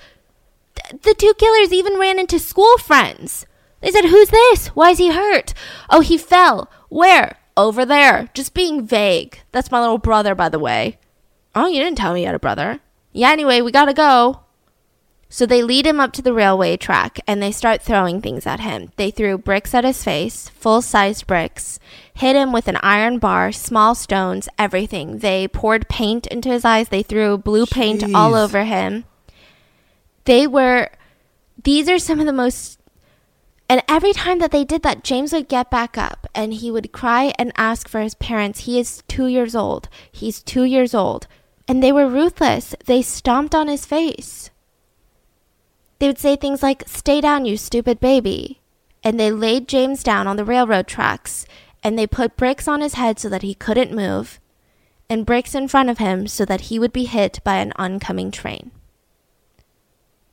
Th- the two killers even ran into school friends. They said, Who's this? Why is he hurt? Oh, he fell. Where? Over there. Just being vague. That's my little brother, by the way. Oh, you didn't tell me you had a brother. Yeah, anyway, we gotta go. So they lead him up to the railway track and they start throwing things at him. They threw bricks at his face, full sized bricks, hit him with an iron bar, small stones, everything. They poured paint into his eyes, they threw blue paint Jeez. all over him. They were, these are some of the most and every time that they did that, James would get back up and he would cry and ask for his parents. He is two years old. He's two years old. And they were ruthless. They stomped on his face. They would say things like, Stay down, you stupid baby. And they laid James down on the railroad tracks and they put bricks on his head so that he couldn't move and bricks in front of him so that he would be hit by an oncoming train.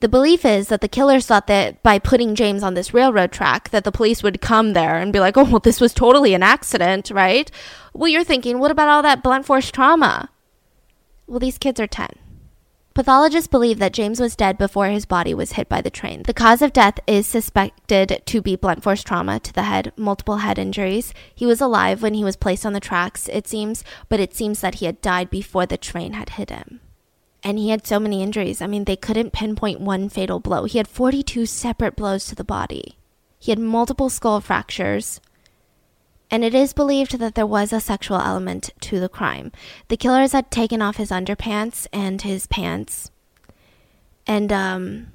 The belief is that the killers thought that by putting James on this railroad track that the police would come there and be like, "Oh, well this was totally an accident, right?" Well, you're thinking, "What about all that blunt force trauma?" Well, these kids are 10. Pathologists believe that James was dead before his body was hit by the train. The cause of death is suspected to be blunt force trauma to the head, multiple head injuries. He was alive when he was placed on the tracks, it seems, but it seems that he had died before the train had hit him and he had so many injuries. I mean, they couldn't pinpoint one fatal blow. He had 42 separate blows to the body. He had multiple skull fractures. And it is believed that there was a sexual element to the crime. The killers had taken off his underpants and his pants. And um,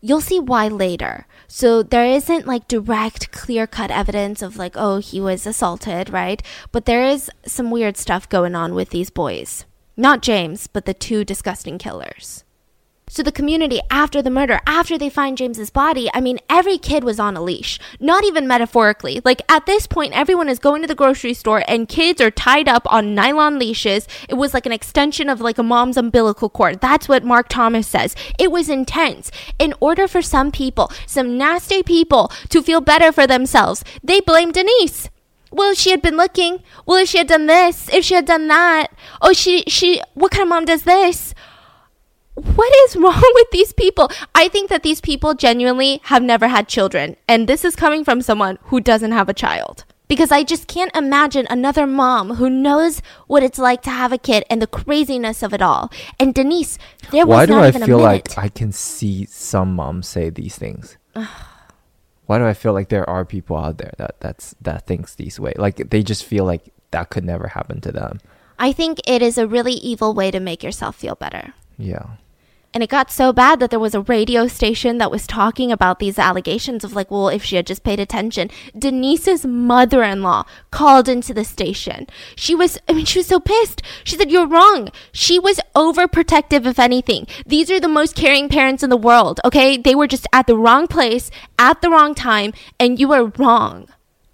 you'll see why later. So there isn't like direct, clear cut evidence of like, oh, he was assaulted, right? But there is some weird stuff going on with these boys. Not James, but the two disgusting killers. So the community after the murder, after they find James's body, I mean, every kid was on a leash. Not even metaphorically. Like at this point, everyone is going to the grocery store and kids are tied up on nylon leashes. It was like an extension of like a mom's umbilical cord. That's what Mark Thomas says. It was intense. In order for some people, some nasty people, to feel better for themselves, they blame Denise. Well, if she had been looking. Well, if she had done this, if she had done that. Oh, she, she, what kind of mom does this? what is wrong with these people? I think that these people genuinely have never had children. And this is coming from someone who doesn't have a child. Because I just can't imagine another mom who knows what it's like to have a kid and the craziness of it all. And Denise, there was Why do not I even feel like. I can see some moms say these things? Why do I feel like there are people out there that that's that thinks these way? Like they just feel like that could never happen to them. I think it is a really evil way to make yourself feel better. Yeah. And it got so bad that there was a radio station that was talking about these allegations of like, well, if she had just paid attention. Denise's mother in law called into the station. She was, I mean, she was so pissed. She said, You're wrong. She was overprotective, if anything. These are the most caring parents in the world, okay? They were just at the wrong place at the wrong time, and you were wrong.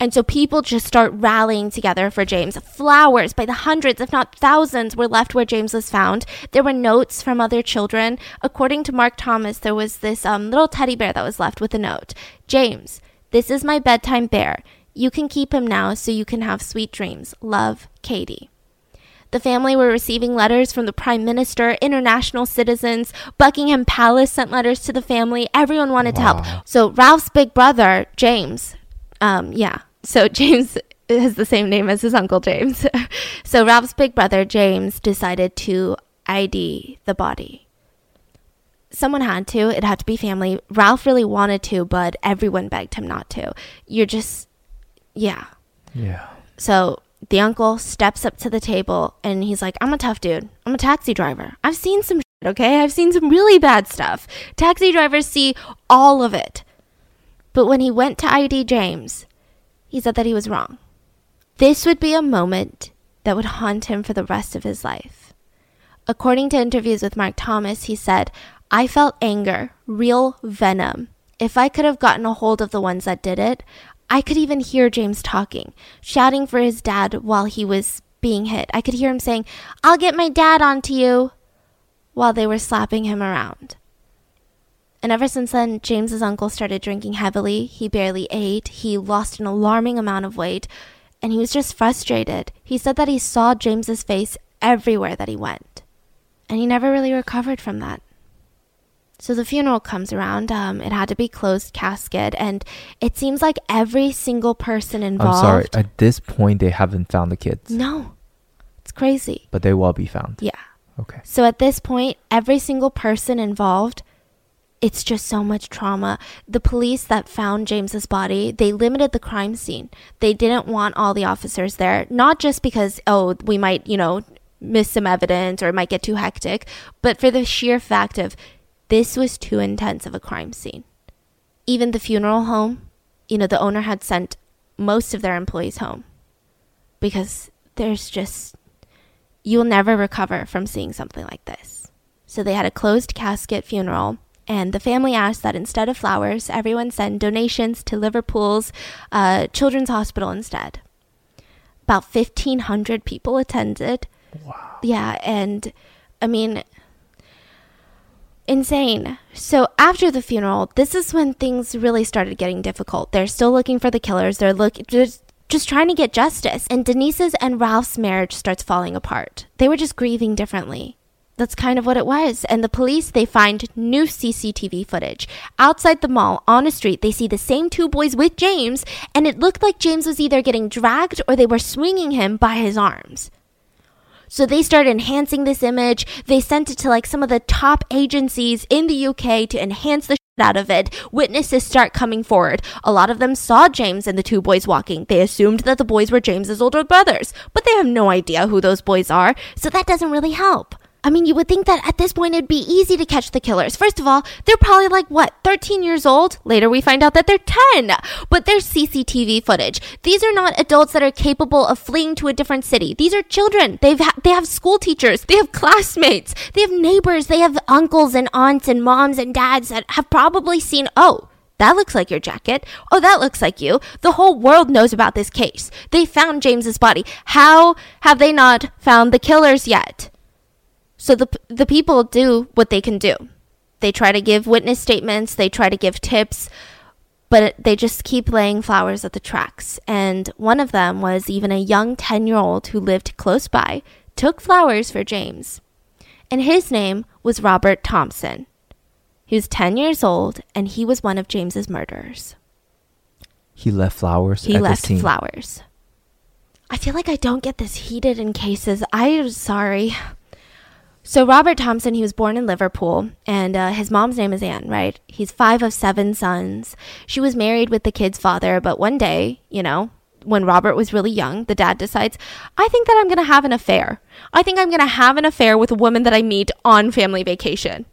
And so people just start rallying together for James. Flowers by the hundreds, if not thousands, were left where James was found. There were notes from other children. According to Mark Thomas, there was this um, little teddy bear that was left with a note James, this is my bedtime bear. You can keep him now so you can have sweet dreams. Love, Katie. The family were receiving letters from the Prime Minister, international citizens. Buckingham Palace sent letters to the family. Everyone wanted to help. So Ralph's big brother, James, um, yeah. So James has the same name as his uncle James. so Ralph's big brother, James, decided to ID the body. Someone had to. It had to be family. Ralph really wanted to, but everyone begged him not to. You're just, yeah. Yeah. So the uncle steps up to the table and he's like, I'm a tough dude. I'm a taxi driver. I've seen some shit, okay? I've seen some really bad stuff. Taxi drivers see all of it. But when he went to ID James, he said that he was wrong. This would be a moment that would haunt him for the rest of his life. According to interviews with Mark Thomas, he said, I felt anger, real venom. If I could have gotten a hold of the ones that did it, I could even hear James talking, shouting for his dad while he was being hit. I could hear him saying, I'll get my dad onto you, while they were slapping him around. And ever since then, James's uncle started drinking heavily. He barely ate. He lost an alarming amount of weight, and he was just frustrated. He said that he saw James's face everywhere that he went, and he never really recovered from that. So the funeral comes around. Um, it had to be closed casket, and it seems like every single person involved. I'm sorry. At this point, they haven't found the kids, No, it's crazy. but they will be found. Yeah. Okay. So at this point, every single person involved, it's just so much trauma. The police that found James's body, they limited the crime scene. They didn't want all the officers there, not just because oh, we might, you know, miss some evidence or it might get too hectic, but for the sheer fact of this was too intense of a crime scene. Even the funeral home, you know, the owner had sent most of their employees home because there's just you'll never recover from seeing something like this. So they had a closed casket funeral, and the family asked that instead of flowers, everyone send donations to Liverpool's uh, Children's Hospital instead. About 1,500 people attended. Wow. Yeah, and I mean, insane. So after the funeral, this is when things really started getting difficult. They're still looking for the killers. They're looking just just trying to get justice. And Denise's and Ralph's marriage starts falling apart. They were just grieving differently. That's kind of what it was. And the police, they find new CCTV footage. Outside the mall, on a street, they see the same two boys with James, and it looked like James was either getting dragged or they were swinging him by his arms. So they started enhancing this image. They sent it to like some of the top agencies in the UK to enhance the shit out of it. Witnesses start coming forward. A lot of them saw James and the two boys walking. They assumed that the boys were James's older brothers, but they have no idea who those boys are, so that doesn't really help. I mean, you would think that at this point it'd be easy to catch the killers. First of all, they're probably like, what, 13 years old? Later we find out that they're 10. But there's CCTV footage. These are not adults that are capable of fleeing to a different city. These are children. They've ha- they have school teachers. They have classmates. They have neighbors. They have uncles and aunts and moms and dads that have probably seen, oh, that looks like your jacket. Oh, that looks like you. The whole world knows about this case. They found James's body. How have they not found the killers yet? So the the people do what they can do. They try to give witness statements, they try to give tips, but they just keep laying flowers at the tracks. And one of them was even a young 10-year-old who lived close by took flowers for James. and his name was Robert Thompson. He was 10 years old, and he was one of James's murderers. He left flowers. He at left the scene. flowers. I feel like I don't get this heated in cases. I'm sorry. So Robert Thompson, he was born in Liverpool, and uh, his mom's name is Anne, right? He's five of seven sons. She was married with the kid's father, but one day, you know, when Robert was really young, the dad decides, I think that I'm going to have an affair. I think I'm going to have an affair with a woman that I meet on family vacation.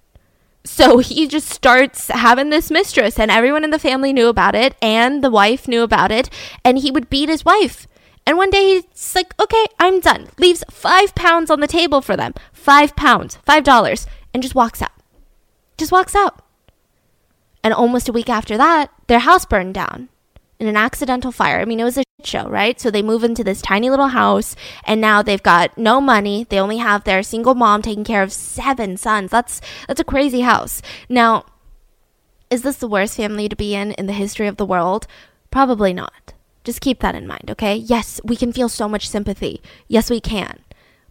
So he just starts having this mistress, and everyone in the family knew about it, and the wife knew about it, and he would beat his wife. And one day he's like, okay, I'm done. Leaves five pounds on the table for them. Five pounds, five dollars, and just walks out. Just walks out. And almost a week after that, their house burned down in an accidental fire. I mean, it was a shit show, right? So they move into this tiny little house, and now they've got no money. They only have their single mom taking care of seven sons. That's that's a crazy house. Now, is this the worst family to be in in the history of the world? Probably not. Just keep that in mind, okay? Yes, we can feel so much sympathy. Yes, we can.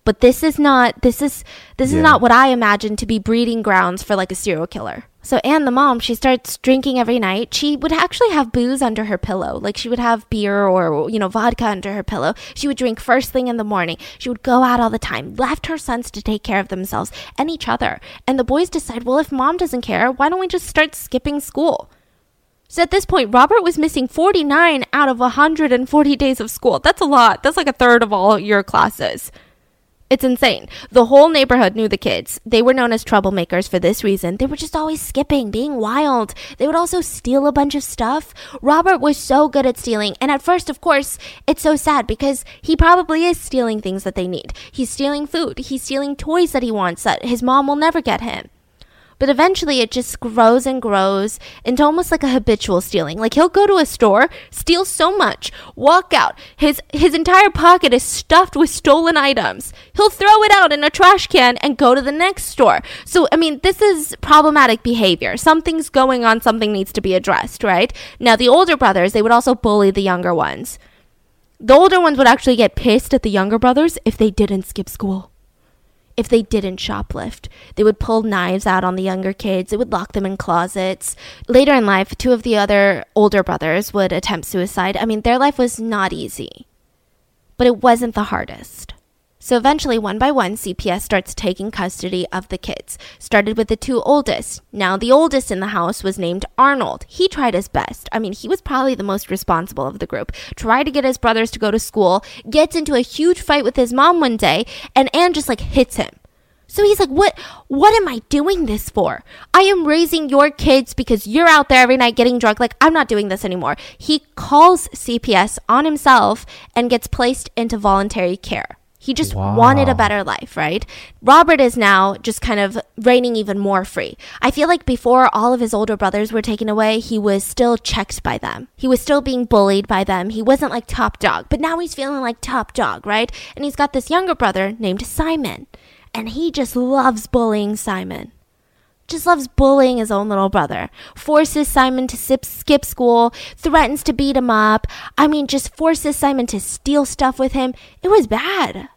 But this is not this is this Yeah. is not what I imagine to be breeding grounds for like a serial killer. So Anne the mom, she starts drinking every night. She would actually have booze under her pillow. Like she would have beer or you know vodka under her pillow. She would drink first thing in the morning. She would go out all the time. Left her sons to take care of themselves and each other. And the boys decide, well, if mom doesn't care, why don't we just start skipping school? So at this point, Robert was missing 49 out of 140 days of school. That's a lot. That's like a third of all your classes. It's insane. The whole neighborhood knew the kids. They were known as troublemakers for this reason. They were just always skipping, being wild. They would also steal a bunch of stuff. Robert was so good at stealing. And at first, of course, it's so sad because he probably is stealing things that they need. He's stealing food. He's stealing toys that he wants that his mom will never get him. But eventually it just grows and grows into almost like a habitual stealing. Like he'll go to a store, steal so much, walk out. His his entire pocket is stuffed with stolen items. He'll throw it out in a trash can and go to the next store. So I mean, this is problematic behavior. Something's going on, something needs to be addressed, right? Now the older brothers, they would also bully the younger ones. The older ones would actually get pissed at the younger brothers if they didn't skip school if they didn't shoplift. They would pull knives out on the younger kids. They would lock them in closets. Later in life, two of the other older brothers would attempt suicide. I mean, their life was not easy, but it wasn't the hardest. So eventually, one by one, CPS starts taking custody of the kids. Started with the two oldest. Now, the oldest in the house was named Arnold. He tried his best. I mean, he was probably the most responsible of the group. Tried to get his brothers to go to school, gets into a huge fight with his mom one day, and Anne just like hits him. So he's like, "What what am I doing this for? I am raising your kids because you're out there every night getting drunk. Like, I'm not doing this anymore." He calls CPS on himself and gets placed into voluntary care. He just wanted a better life, right? Robert is now just kind of reigning even more free. I feel like before all of his older brothers were taken away, he was still checked by them. He was still being bullied by them. He wasn't like top dog, but now he's feeling like top dog, right? And he's got this younger brother named Simon, and he just loves bullying Simon just loves bullying his own little brother. Forces Simon to sip, skip school, threatens to beat him up. I mean, just forces Simon to steal stuff with him. It was bad.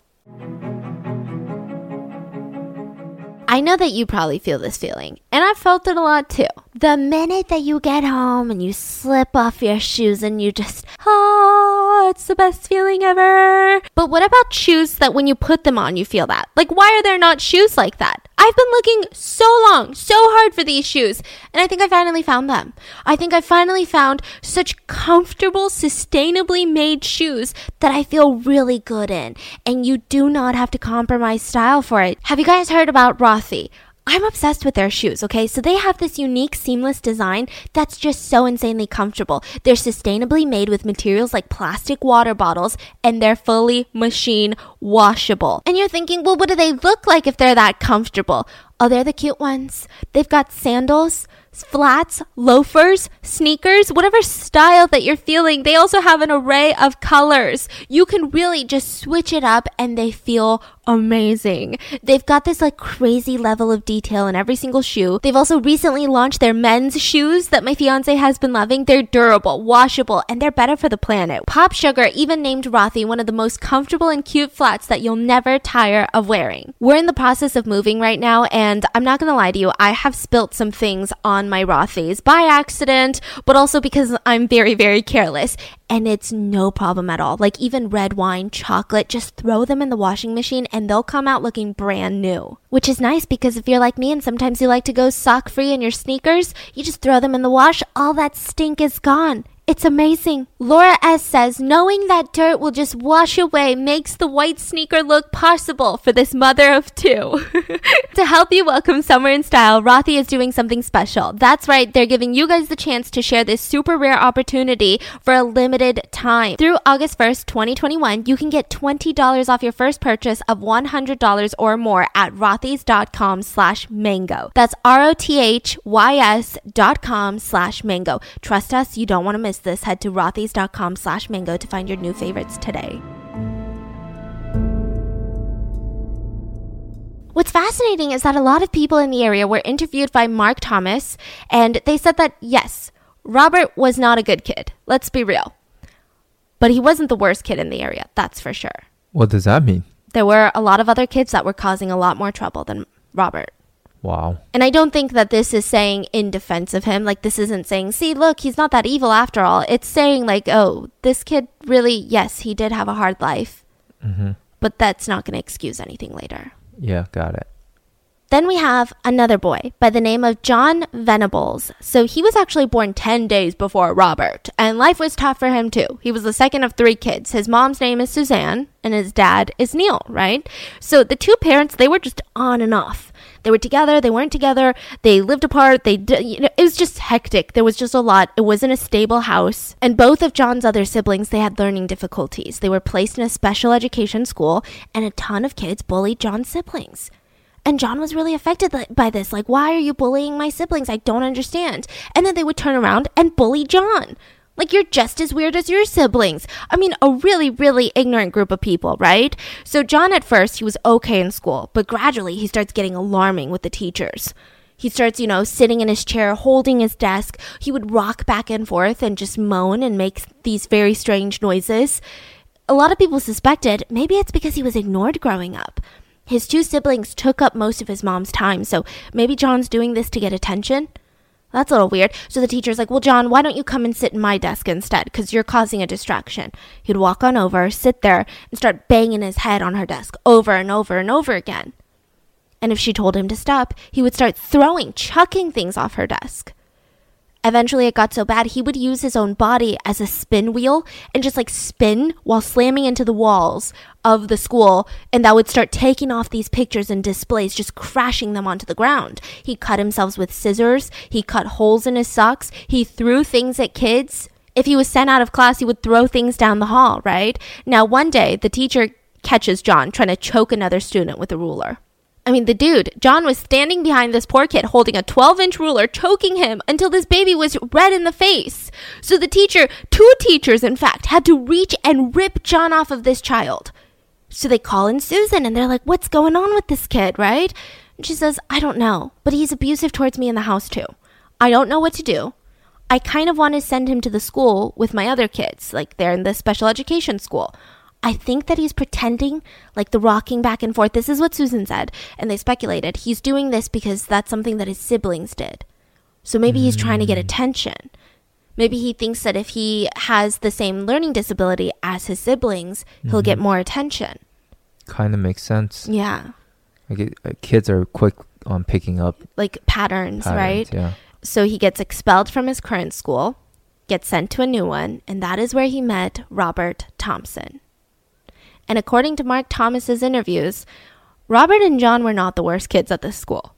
I know that you probably feel this feeling, and I've felt it a lot too. The minute that you get home and you slip off your shoes and you just, oh, it's the best feeling ever. But what about shoes that when you put them on, you feel that? Like, why are there not shoes like that? I've been looking so long, so hard for these shoes, and I think I finally found them. I think I finally found such comfortable, sustainably made shoes that I feel really good in, and you do not have to compromise style for it. Have you guys heard about I'm obsessed with their shoes, okay? So they have this unique seamless design that's just so insanely comfortable. They're sustainably made with materials like plastic water bottles and they're fully machine washable. And you're thinking, well, what do they look like if they're that comfortable? Oh, they're the cute ones. They've got sandals, flats, loafers, sneakers, whatever style that you're feeling. They also have an array of colors. You can really just switch it up and they feel amazing. They've got this like crazy level of detail in every single shoe. They've also recently launched their men's shoes that my fiance has been loving. They're durable, washable, and they're better for the planet. Pop Sugar even named Rothy one of the most comfortable and cute flats that you'll never tire of wearing. We're in the process of moving right now, and I'm not gonna lie to you, I have spilt some things on my Rothys by accident, but also because I'm very, very careless and it's no problem at all. Like even red wine, chocolate, just throw them in the washing machine and they'll come out looking brand new. Which is nice because if you're like me and sometimes you like to go sock free in your sneakers, you just throw them in the wash, all that stink is gone. It's amazing. Laura S says knowing that dirt will just wash away makes the white sneaker look possible for this mother of two. to help you welcome summer in style, Rothy is doing something special. That's right, they're giving you guys the chance to share this super rare opportunity for a limited time. Through August 1st, 2021, you can get $20 off your first purchase of $100 or more at rothys.com slash mango. That's R-O-T-H-Y-S dot com slash mango. Trust us, you don't want to miss this. Head to rothys.com slash mango to find your new favorites today. What's fascinating is that a lot of people in the area were interviewed by Mark Thomas, and they said that yes, Robert was not a good kid. Let's be real. But he wasn't the worst kid in the area, that's for sure. What does that mean? There were a lot of other kids that were causing a lot more trouble than Robert. Wow. And I don't think that this is saying in defense of him. Like, this isn't saying, see, look, he's not that evil after all. It's saying, like, oh, this kid really, yes, he did have a hard life, hmm but that's not going to excuse anything later. Yeah, got it. Then we have another boy by the name of John Venables. So he was actually born 10 days before Robert, and life was tough for him too. He was the second of three kids. His mom's name is Suzanne, and his dad is Neil, right? So the two parents, they were just on and off. They were together, they weren't together, they lived apart, they you know, it was just hectic. There was just a lot. It wasn't a stable house. And both of John's other siblings, they had learning difficulties. They were placed in a special education school, and a ton of kids bullied John's siblings. And John was really affected by this. Like, why are you bullying my siblings? I don't understand. And then they would turn around and bully John. Like, you're just as weird as your siblings. I mean, a really, really ignorant group of people, right? So, John at first, he was okay in school, but gradually he starts getting alarming with the teachers. He starts, you know, sitting in his chair, holding his desk. He would rock back and forth and just moan and make these very strange noises. A lot of people suspected maybe it's because he was ignored growing up. His two siblings took up most of his mom's time, so maybe John's doing this to get attention. That's a little weird. So the teacher's like, Well, John, why don't you come and sit in my desk instead? Because you're causing a distraction. He'd walk on over, sit there, and start banging his head on her desk over and over and over again. And if she told him to stop, he would start throwing, chucking things off her desk. Eventually, it got so bad he would use his own body as a spin wheel and just like spin while slamming into the walls of the school. And that would start taking off these pictures and displays, just crashing them onto the ground. He cut himself with scissors. He cut holes in his socks. He threw things at kids. If he was sent out of class, he would throw things down the hall, right? Now, one day, the teacher catches John trying to choke another student with a ruler. I mean, the dude, John was standing behind this poor kid holding a 12 inch ruler, choking him until this baby was red in the face. So the teacher, two teachers in fact, had to reach and rip John off of this child. So they call in Susan and they're like, What's going on with this kid, right? And she says, I don't know, but he's abusive towards me in the house too. I don't know what to do. I kind of want to send him to the school with my other kids, like they're in the special education school. I think that he's pretending like the rocking back and forth. This is what Susan said. And they speculated he's doing this because that's something that his siblings did. So maybe he's trying to get attention. Maybe he thinks that if he has the same learning disability as his siblings, he'll get more attention. Kind of makes sense. Yeah. Like it, uh, kids are quick on picking up Like patterns, patterns. right? Yeah. So he gets expelled from his current school, gets sent to a new one, and that is where he met Robert Thompson. And according to Mark Thomas's interviews, Robert and John were not the worst kids at this school.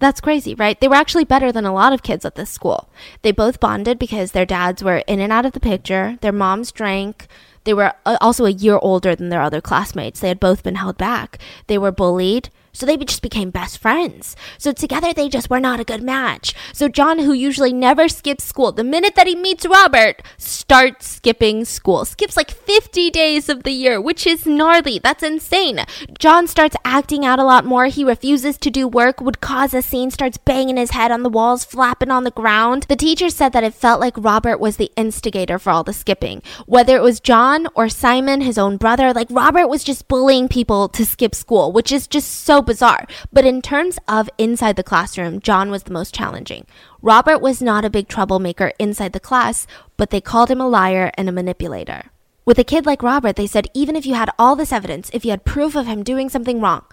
That's crazy, right? They were actually better than a lot of kids at this school. They both bonded because their dads were in and out of the picture, their moms drank. They were uh, also a year older than their other classmates. They had both been held back. They were bullied. So they just became best friends. So together they just were not a good match. So John, who usually never skips school, the minute that he meets Robert, starts skipping school. Skips like 50 days of the year, which is gnarly. That's insane. John starts acting out a lot more. He refuses to do work, would cause a scene, starts banging his head on the walls, flapping on the ground. The teacher said that it felt like Robert was the instigator for all the skipping. Whether it was John or Simon, his own brother, like Robert was just bullying people to skip school, which is just so bizarre. But in terms of inside the classroom, John was the most challenging. Robert was not a big troublemaker inside the class, but they called him a liar and a manipulator. With a kid like Robert, they said even if you had all this evidence, if you had proof of him doing something wrong,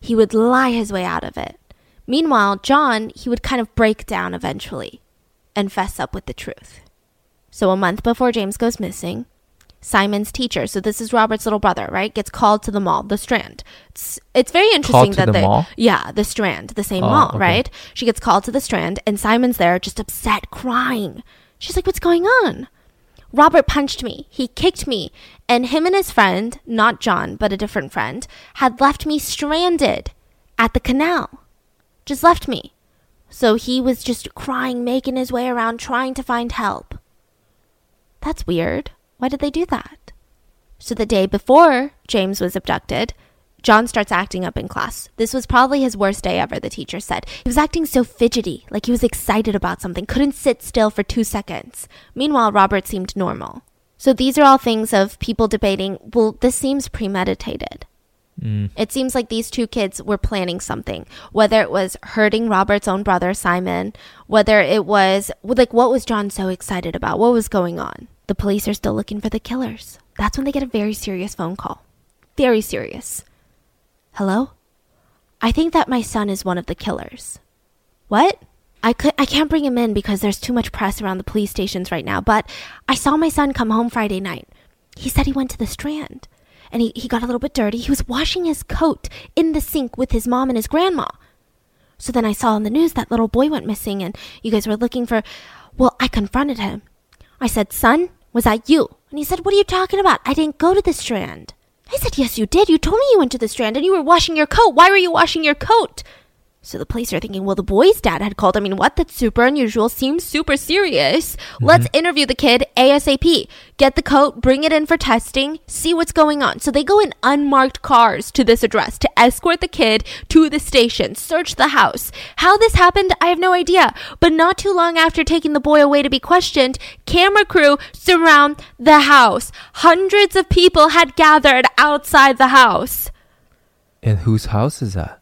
he would lie his way out of it. Meanwhile, John, he would kind of break down eventually and fess up with the truth. So a month before James goes missing, Simon's teacher, so this is Robert's little brother, right, gets called to the mall, the Strand. It's, it's very interesting that the they, mall? yeah, the Strand, the same Oh, mall, okay. right? She gets called to the Strand, and Simon's there, just upset, crying. She's like, "What's going on?" Robert punched me. He kicked me, and him and his friend, not John, but a different friend, had left me stranded at the canal. Just left me. So he was just crying, making his way around, trying to find help. That's weird. Why did they do that? So the day before James was abducted, John starts acting up in class. This was probably his worst day ever, the teacher said. He was acting so fidgety, like he was excited about something, couldn't sit still for two seconds. Meanwhile, Robert seemed normal. So these are all things of people debating, well, this seems premeditated. Mm. It seems like these two kids were planning something, whether it was hurting Robert's own brother, Simon, whether it was, like, what was John so excited about? What was going on? The police are still looking for the killers. That's when they get a very serious phone call. Very serious. Hello? I think that my son is one of the killers. What? I could I can't bring him in because there's too much press around the police stations right now, but I saw my son come home Friday night. He said he went to the strand and he, he got a little bit dirty. He was washing his coat in the sink with his mom and his grandma. So then I saw on the news that little boy went missing and you guys were looking for well, I confronted him. I said, Son, was that you? And he said, What are you talking about? I didn't go to the strand. I said, Yes, you did. You told me you went to the strand and you were washing your coat. Why were you washing your coat? So the police are thinking, well, the boy's dad had called. I mean, what? That's super unusual. Seems super serious. Mm-hmm. Let's interview the kid ASAP. Get the coat, bring it in for testing, see what's going on. So they go in unmarked cars to this address to escort the kid to the station, search the house. How this happened, I have no idea. But not too long after taking the boy away to be questioned, camera crew surround the house. Hundreds of people had gathered outside the house. And whose house is that?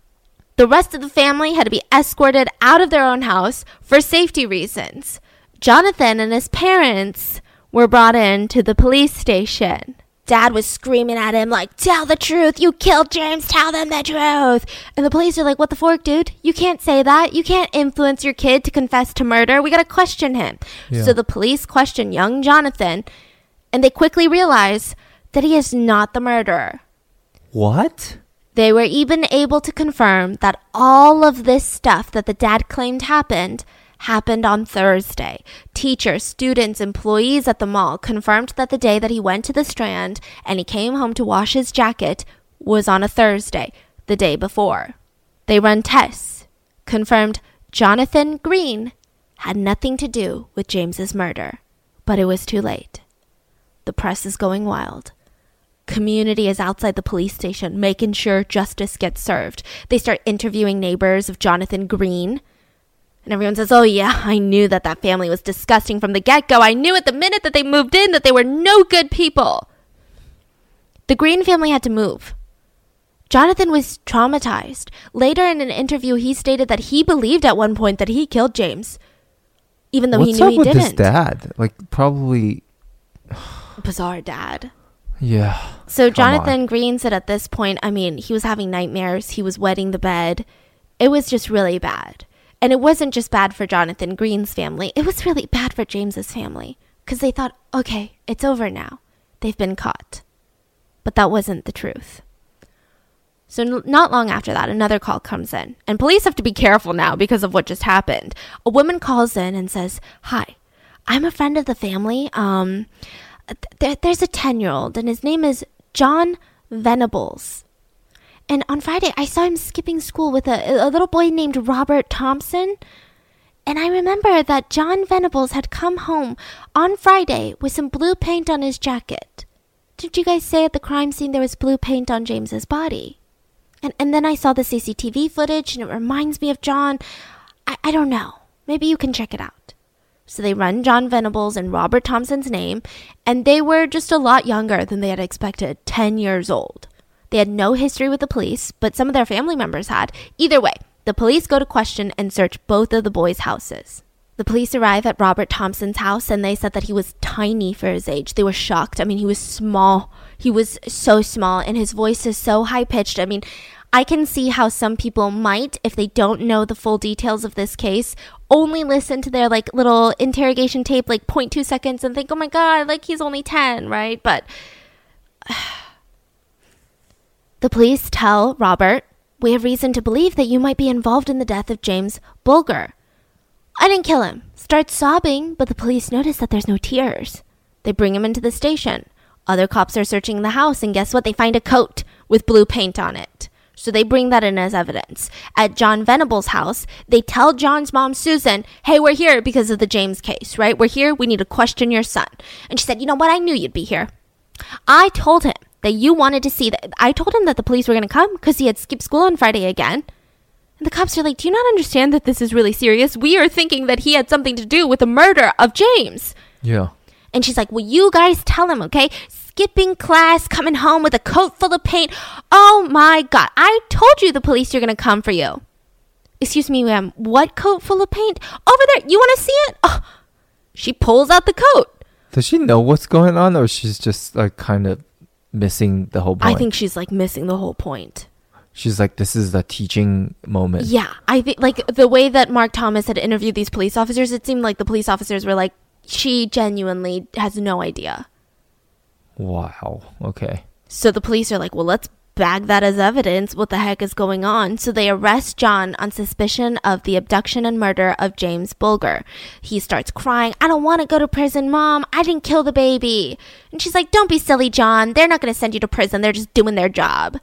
The rest of the family had to be escorted out of their own house for safety reasons. Jonathan and his parents were brought in to the police station. Dad was screaming at him, like, Tell the truth. You killed James. Tell them the truth. And the police are like, What the fork, dude? You can't say that. You can't influence your kid to confess to murder. We got to question him. Yeah. So the police question young Jonathan, and they quickly realize that he is not the murderer. What? They were even able to confirm that all of this stuff that the dad claimed happened happened on Thursday. Teachers, students, employees at the mall confirmed that the day that he went to the strand and he came home to wash his jacket was on a Thursday, the day before. They run tests, confirmed Jonathan Green had nothing to do with James's murder, but it was too late. The press is going wild community is outside the police station making sure justice gets served. They start interviewing neighbors of Jonathan Green. And everyone says, Oh, yeah, I knew that that family was disgusting from the get go. I knew at the minute that they moved in that they were no good people. The Green family had to move. Jonathan was traumatized. Later in an interview, he stated that he believed at one point that he killed James, even though What's he knew up he with didn't. this dad? Like probably Bizarre dad. Yeah. So Jonathan Green said at this point, I mean, he was having nightmares, he was wetting the bed. It was just really bad. And it wasn't just bad for Jonathan Green's family, it was really bad for James's family because they thought, okay, it's over now. They've been caught. But that wasn't the truth. So, n- not long after that, another call comes in. And police have to be careful now because of what just happened. A woman calls in and says, Hi, I'm a friend of the family. Um, there, there's a 10 year old, and his name is John Venables. And on Friday, I saw him skipping school with a, a little boy named Robert Thompson. And I remember that John Venables had come home on Friday with some blue paint on his jacket. Didn't you guys say at the crime scene there was blue paint on James's body? And and then I saw the CCTV footage and it reminds me of John. I, I don't know. Maybe you can check it out. So they run John Venables and Robert Thompson's name, and they were just a lot younger than they had expected 10 years old. They had no history with the police, but some of their family members had. Either way, the police go to question and search both of the boys' houses. The police arrive at Robert Thompson's house and they said that he was tiny for his age. They were shocked. I mean, he was small. He was so small and his voice is so high pitched. I mean, I can see how some people might, if they don't know the full details of this case, only listen to their like little interrogation tape, like 0.2 seconds, and think, oh my God, like he's only 10, right? But the police tell Robert, we have reason to believe that you might be involved in the death of James Bulger. I didn't kill him. Starts sobbing, but the police notice that there's no tears. They bring him into the station. Other cops are searching the house, and guess what? They find a coat with blue paint on it. So they bring that in as evidence. At John Venable's house, they tell John's mom, Susan, hey, we're here because of the James case, right? We're here. We need to question your son. And she said, you know what? I knew you'd be here. I told him that you wanted to see that. I told him that the police were going to come because he had skipped school on Friday again. And the cops are like, Do you not understand that this is really serious? We are thinking that he had something to do with the murder of James. Yeah. And she's like, Will you guys tell him, okay? Skipping class, coming home with a coat full of paint. Oh my God. I told you the police are going to come for you. Excuse me, ma'am. What coat full of paint? Over there. You want to see it? Oh. She pulls out the coat. Does she know what's going on, or she's just like kind of missing the whole point? I think she's like missing the whole point. she's like, this is the teaching moment. Yeah, I think like the way that Mark Thomas had interviewed these police officers, it seemed like the police officers were like, she genuinely has no idea. Wow. Okay. So the police are like, well, let's bag that as evidence. What the heck is going on? So they arrest John on suspicion of the abduction and murder of James Bulger. He starts crying, I don't want to go to prison, mom. I didn't kill the baby. And she's like, don't be silly, John. They're not going to send you to prison. They're just doing their job.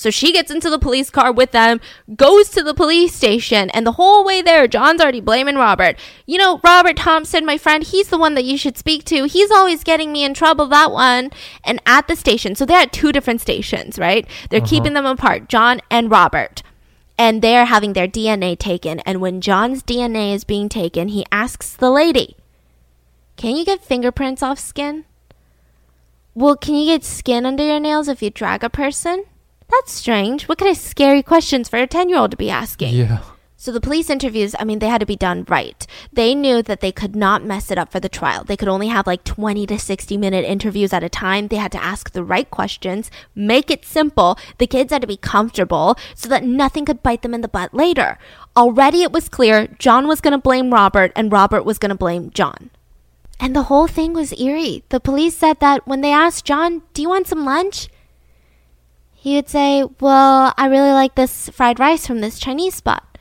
So she gets into the police car with them, goes to the police station, and the whole way there, John's already blaming Robert. You know, Robert Thompson, my friend, he's the one that you should speak to. He's always getting me in trouble, that one. And at the station, so they're at two different stations, right? They're uh-huh. keeping them apart, John and Robert. And they're having their DNA taken. And when John's DNA is being taken, he asks the lady, Can you get fingerprints off skin? Well, can you get skin under your nails if you drag a person? That's strange. What kind of scary questions for a 10 year old to be asking? Yeah. So the police interviews, I mean, they had to be done right. They knew that they could not mess it up for the trial. They could only have like 20 to 60 minute interviews at a time. They had to ask the right questions, make it simple. The kids had to be comfortable so that nothing could bite them in the butt later. Already it was clear John was going to blame Robert and Robert was going to blame John. And the whole thing was eerie. The police said that when they asked John, Do you want some lunch? He would say, Well, I really like this fried rice from this Chinese spot.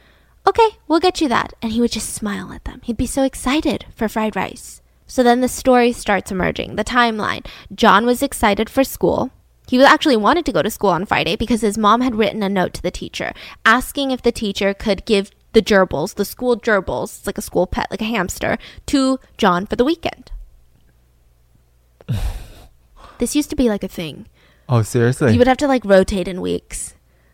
Okay, we'll get you that. And he would just smile at them. He'd be so excited for fried rice. So then the story starts emerging, the timeline. John was excited for school. He actually wanted to go to school on Friday because his mom had written a note to the teacher asking if the teacher could give the gerbils, the school gerbils, it's like a school pet, like a hamster, to John for the weekend. this used to be like a thing. Oh, seriously? You would have to like rotate in weeks.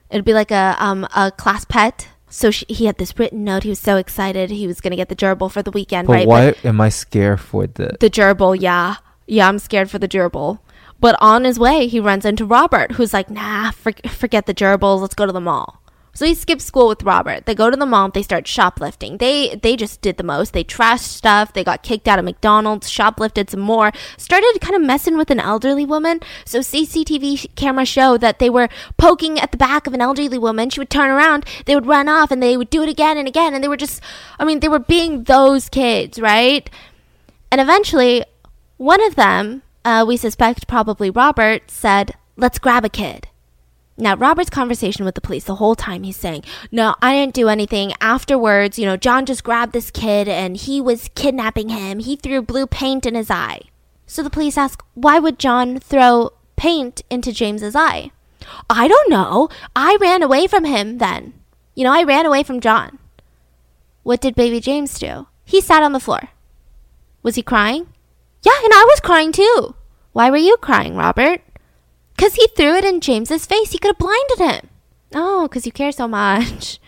It'd be like a um a class pet. So she, he had this written note. He was so excited. He was gonna get the gerbil for the weekend, but right? why am I scared for the? the gerbil, yeah, yeah. I'm scared for the gerbil. But on his way, he runs into Robert, who's like, "Nah, for, forget the gerbils. Let's go to the mall." So he skips school with Robert. They go to the mall. They start shoplifting. They they just did the most. They trashed stuff. They got kicked out of McDonald's. Shoplifted some more. Started kind of messing with an elderly woman. So CCTV camera show that they were poking at the back of an elderly woman. She would turn around. They would run off, and they would do it again and again. And they were just, I mean, they were being those kids, right? And eventually, one of them, uh, we suspect probably Robert, said, Let's grab a kid. Now, Robert's conversation with the police the whole time, he's saying, No, I didn't do anything. Afterwards, you know, John just grabbed this kid and he was kidnapping him. He threw blue paint in his eye. So the police ask, Why would John throw paint into James's eye? I don't know. I ran away from him then. You know, I ran away from John. What did baby James do? He sat on the floor. Was he crying? Yeah, and I was crying too. Why were you crying, Robert? Because he threw it in James's face. He could have blinded him. Oh, because you care so much.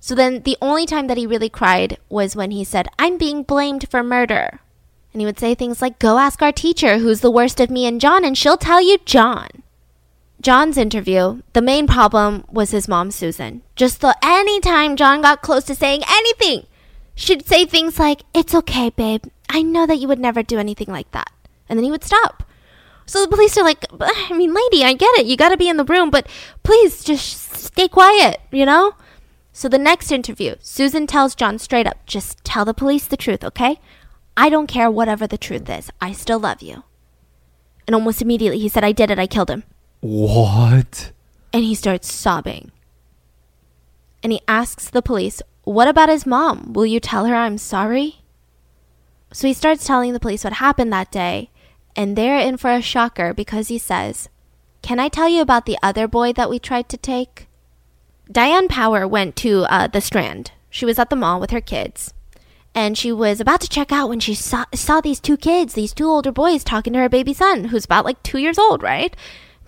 So then the only time that he really cried was when he said, I'm being blamed for murder. And he would say things like, Go ask our teacher who's the worst of me and John, and she'll tell you John. John's interview, the main problem was his mom, Susan. Just the anytime John got close to saying anything, she'd say things like, It's okay, babe. I know that you would never do anything like that. And then he would stop. So the police are like, I mean, lady, I get it. You got to be in the room, but please just stay quiet, you know? So the next interview, Susan tells John straight up, just tell the police the truth, okay? I don't care whatever the truth is. I still love you. And almost immediately he said, I did it. I killed him. What? And he starts sobbing. And he asks the police, What about his mom? Will you tell her I'm sorry? So he starts telling the police what happened that day. And they're in for a shocker because he says, Can I tell you about the other boy that we tried to take? Diane Power went to uh, the Strand. She was at the mall with her kids. And she was about to check out when she saw, saw these two kids, these two older boys, talking to her baby son, who's about like two years old, right?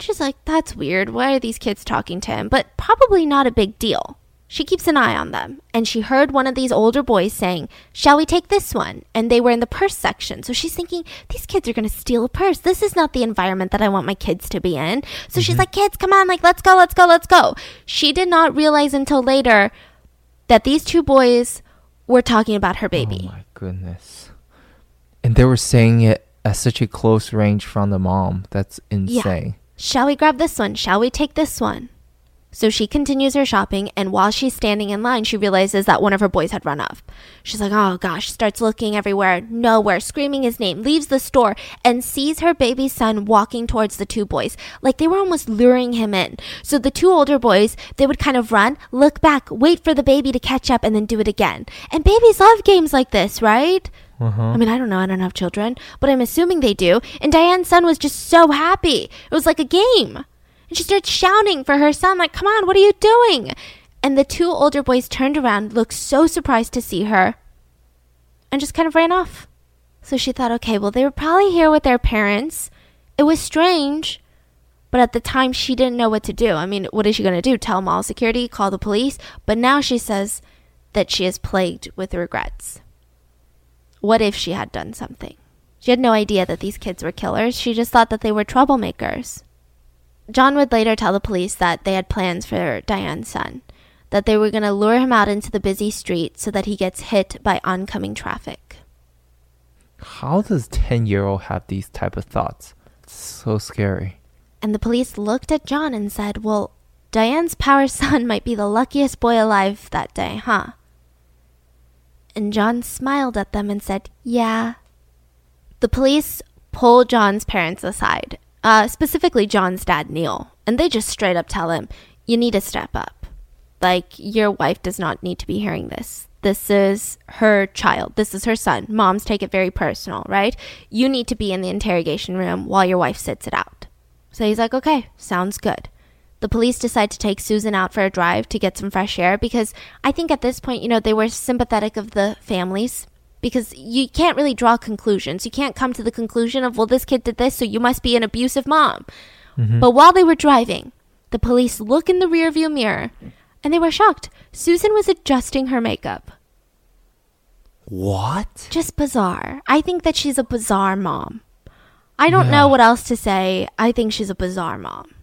She's like, that's weird. Why are these kids talking to him? But probably not a big deal. She keeps an eye on them, and she heard one of these older boys saying, Shall we take this one? And they were in the purse section. So she's thinking, These kids are going to steal a purse. This is not the environment that I want my kids to be in. So mm-hmm. she's like, Kids, come on, like, let's go, let's go, let's go. She did not realize until later that these two boys were talking about her baby. Oh my goodness. And they were saying it at such a close range from the mom. That's insane. Yeah. Shall we grab this one? Shall we take this one? So she continues her shopping, and while she's standing in line, she realizes that one of her boys had run off. She's like, oh gosh, starts looking everywhere, nowhere, screaming his name, leaves the store, and sees her baby son walking towards the two boys, like they were almost luring him in. So the two older boys, they would kind of run, look back, wait for the baby to catch up, and then do it again. And babies love games like this, right? Uh-huh. I mean, I don't know. I don't have children, but I'm assuming they do. And Diane's son was just so happy. It was like a game. And she starts shouting for her son, like, come on, what are you doing? And the two older boys turned around, looked so surprised to see her, and just kind of ran off. So she thought, okay, well, they were probably here with their parents. It was strange, but at the time, she didn't know what to do. I mean, what is she going to do? Tell mall security, call the police? But now she says that she is plagued with regrets. What if she had done something? She had no idea that these kids were killers. She just thought that they were troublemakers. John would later tell the police that they had plans for Diane's son, that they were going to lure him out into the busy street so that he gets hit by oncoming traffic. How does 10-year-old have these type of thoughts? It's so scary. And the police looked at John and said, "Well, Diane's power son might be the luckiest boy alive that day, huh?" And John smiled at them and said, "Yeah." The police pulled John's parents aside uh, specifically John's dad, Neil. And they just straight up tell him, you need to step up. Like, your wife does not need to be hearing this. This is her child. This is her son. Moms take it very personal, right? You need to be in the interrogation room while your wife sits it out. So he's like, okay, sounds good. The police decide to take Susan out for a drive to get some fresh air because I think at this point, you know, they were sympathetic of the families because you can't really draw conclusions. You can't come to the conclusion of, well, this kid did this, so you must be an abusive mom. Mm-hmm. But while they were driving, the police look in the rearview mirror and they were shocked. Susan was adjusting her makeup. What? Just bizarre. I think that she's a bizarre mom. I don't yeah. know what else to say. I think she's a bizarre mom.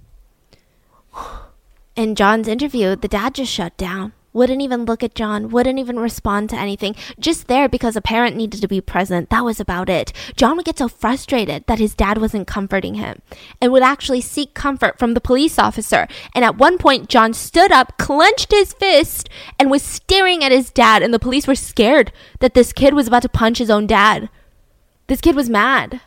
In John's interview, the dad just shut down wouldn't even look at John, wouldn't even respond to anything, just there because a parent needed to be present. That was about it. John would get so frustrated that his dad wasn't comforting him and would actually seek comfort from the police officer. And at one point, John stood up, clenched his fist, and was staring at his dad, and the police were scared that this kid was about to punch his own dad. This kid was mad.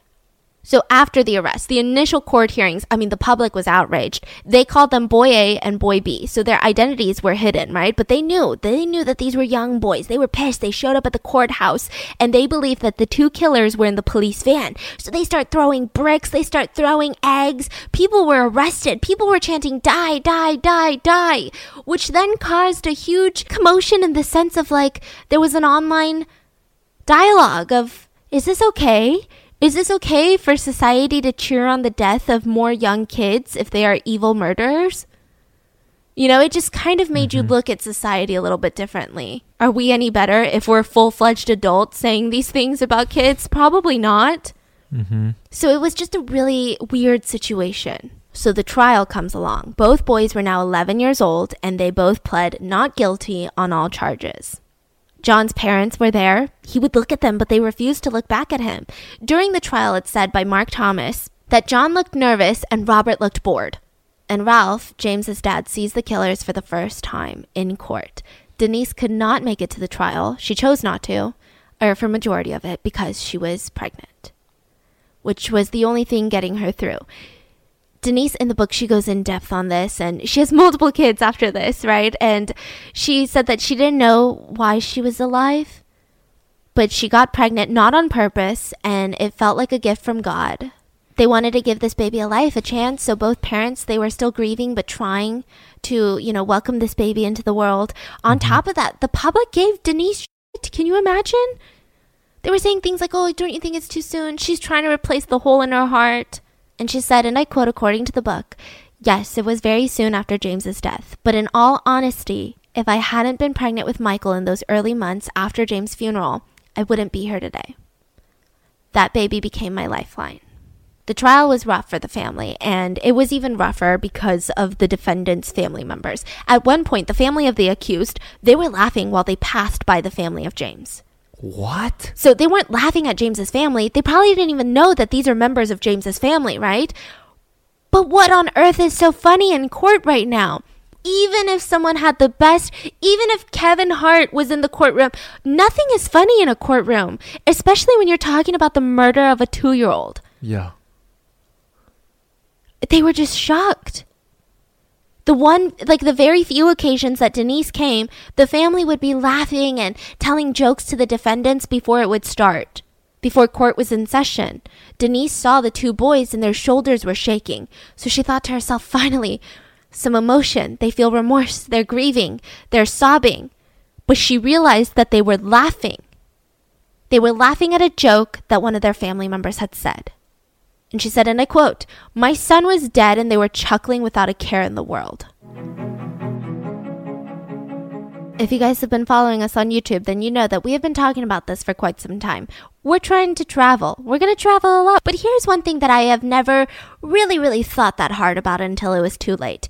So after the arrest, the initial court hearings, I mean, the public was outraged. They called them boy A and boy B. So their identities were hidden, right? But they knew, they knew that these were young boys. They were pissed. They showed up at the courthouse and they believed that the two killers were in the police van. So they start throwing bricks. They start throwing eggs. People were arrested. People were chanting, die, die, die, die, which then caused a huge commotion in the sense of like, there was an online dialogue of, is this okay? Is this okay for society to cheer on the death of more young kids if they are evil murderers? You know, it just kind of made mm-hmm. you look at society a little bit differently. Are we any better if we're full fledged adults saying these things about kids? Probably not. Mm-hmm. So it was just a really weird situation. So the trial comes along. Both boys were now 11 years old and they both pled not guilty on all charges. John's parents were there. He would look at them, but they refused to look back at him. During the trial, it's said by Mark Thomas that John looked nervous and Robert looked bored. And Ralph, James's dad, sees the killers for the first time in court. Denise could not make it to the trial. She chose not to, or for majority of it, because she was pregnant, which was the only thing getting her through. Denise in the book, she goes in depth on this and she has multiple kids after this, right? And she said that she didn't know why she was alive, but she got pregnant not on purpose and it felt like a gift from God. They wanted to give this baby a life, a chance. So both parents, they were still grieving, but trying to, you know, welcome this baby into the world. On mm-hmm. top of that, the public gave Denise shit. Can you imagine? They were saying things like, oh, don't you think it's too soon? She's trying to replace the hole in her heart. And she said, and I quote according to the book, Yes, it was very soon after James's death, but in all honesty, if I hadn't been pregnant with Michael in those early months after James' funeral, I wouldn't be here today. That baby became my lifeline. The trial was rough for the family, and it was even rougher because of the defendant's family members. At one point, the family of the accused, they were laughing while they passed by the family of James. What? So they weren't laughing at James's family. They probably didn't even know that these are members of James's family, right? But what on earth is so funny in court right now? Even if someone had the best, even if Kevin Hart was in the courtroom, nothing is funny in a courtroom, especially when you're talking about the murder of a two year old. Yeah. They were just shocked the one, like the very few occasions that Denise came, the family would be laughing and telling jokes to the defendants before it would start, before court was in session. Denise saw the two boys and their shoulders were shaking, so she thought to herself, finally, some emotion. They feel remorse, they're grieving, they're sobbing. But she realized that they were laughing. They were laughing at a joke that one of their family members had said. And she said, and I quote, My son was dead and they were chuckling without a care in the world. If you guys have been following us on YouTube, then you know that we have been talking about this for quite some time. We're trying to travel. We're going to travel a lot. But here's one thing that I have never really, really thought that hard about until it was too late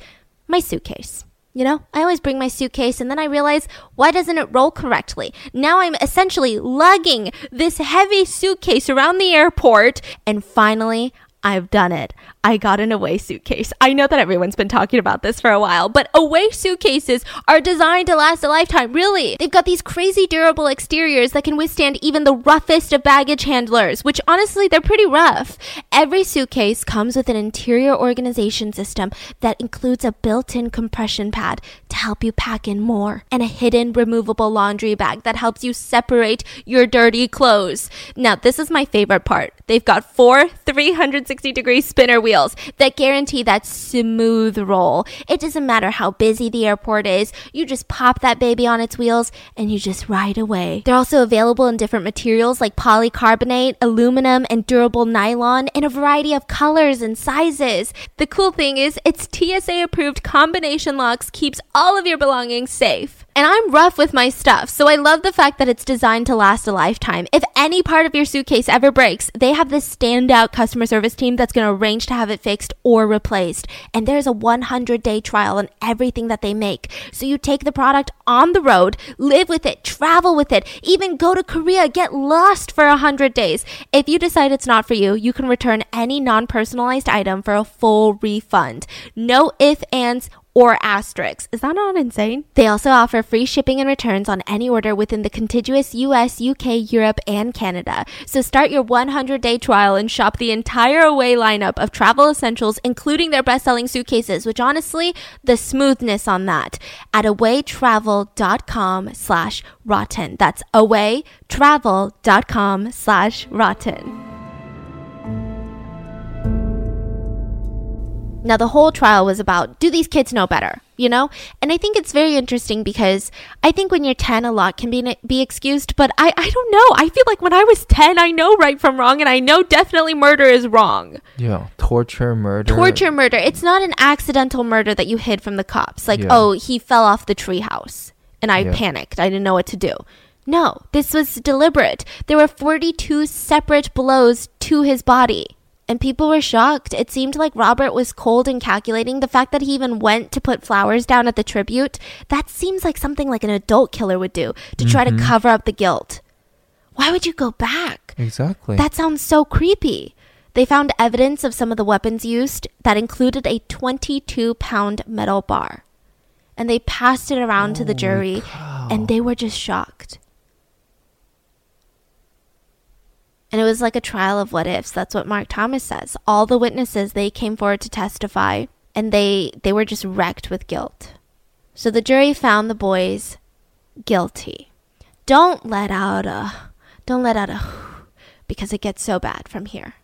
my suitcase. You know, I always bring my suitcase and then I realize why doesn't it roll correctly? Now I'm essentially lugging this heavy suitcase around the airport and finally I've done it. I got an away suitcase. I know that everyone's been talking about this for a while, but away suitcases are designed to last a lifetime, really. They've got these crazy durable exteriors that can withstand even the roughest of baggage handlers, which honestly, they're pretty rough. Every suitcase comes with an interior organization system that includes a built in compression pad to help you pack in more and a hidden removable laundry bag that helps you separate your dirty clothes. Now, this is my favorite part. They've got four 360 360 degree spinner wheels that guarantee that smooth roll. It doesn't matter how busy the airport is, you just pop that baby on its wheels and you just ride away. They're also available in different materials like polycarbonate, aluminum, and durable nylon in a variety of colors and sizes. The cool thing is, its TSA approved combination locks keeps all of your belongings safe. And I'm rough with my stuff, so I love the fact that it's designed to last a lifetime. If any part of your suitcase ever breaks, they have this standout customer service team that's going to arrange to have it fixed or replaced. And there's a 100 day trial on everything that they make. So you take the product on the road, live with it, travel with it, even go to Korea, get lost for 100 days. If you decide it's not for you, you can return any non personalized item for a full refund. No ifs, ands, or asterisks. Is that not insane? They also offer free shipping and returns on any order within the contiguous US, UK, Europe, and Canada. So start your 100 day trial and shop the entire Away lineup of travel essentials, including their best selling suitcases, which honestly, the smoothness on that at awaytravel.com slash rotten. That's awaytravel.com slash rotten. Now, the whole trial was about do these kids know better? You know? And I think it's very interesting because I think when you're 10, a lot can be, be excused, but I, I don't know. I feel like when I was 10, I know right from wrong, and I know definitely murder is wrong. Yeah, torture, murder. Torture, murder. It's not an accidental murder that you hid from the cops. Like, Yeah. oh, he fell off the treehouse, and I Yeah. panicked. I didn't know what to do. No, this was deliberate. There were 42 separate blows to his body. And people were shocked. It seemed like Robert was cold and calculating. The fact that he even went to put flowers down at the tribute, that seems like something like an adult killer would do to try to mm-hmm. cover up the guilt. Why would you go back? Exactly. That sounds so creepy. They found evidence of some of the weapons used that included a 22 pound metal bar. And they passed it around to the jury, and they were just shocked. And it was like a trial of what ifs. That's what Mark Thomas says. All the witnesses they came forward to testify, and they they were just wrecked with guilt. So the jury found the boys guilty. Don't let out a don't let out a because it gets so bad from here.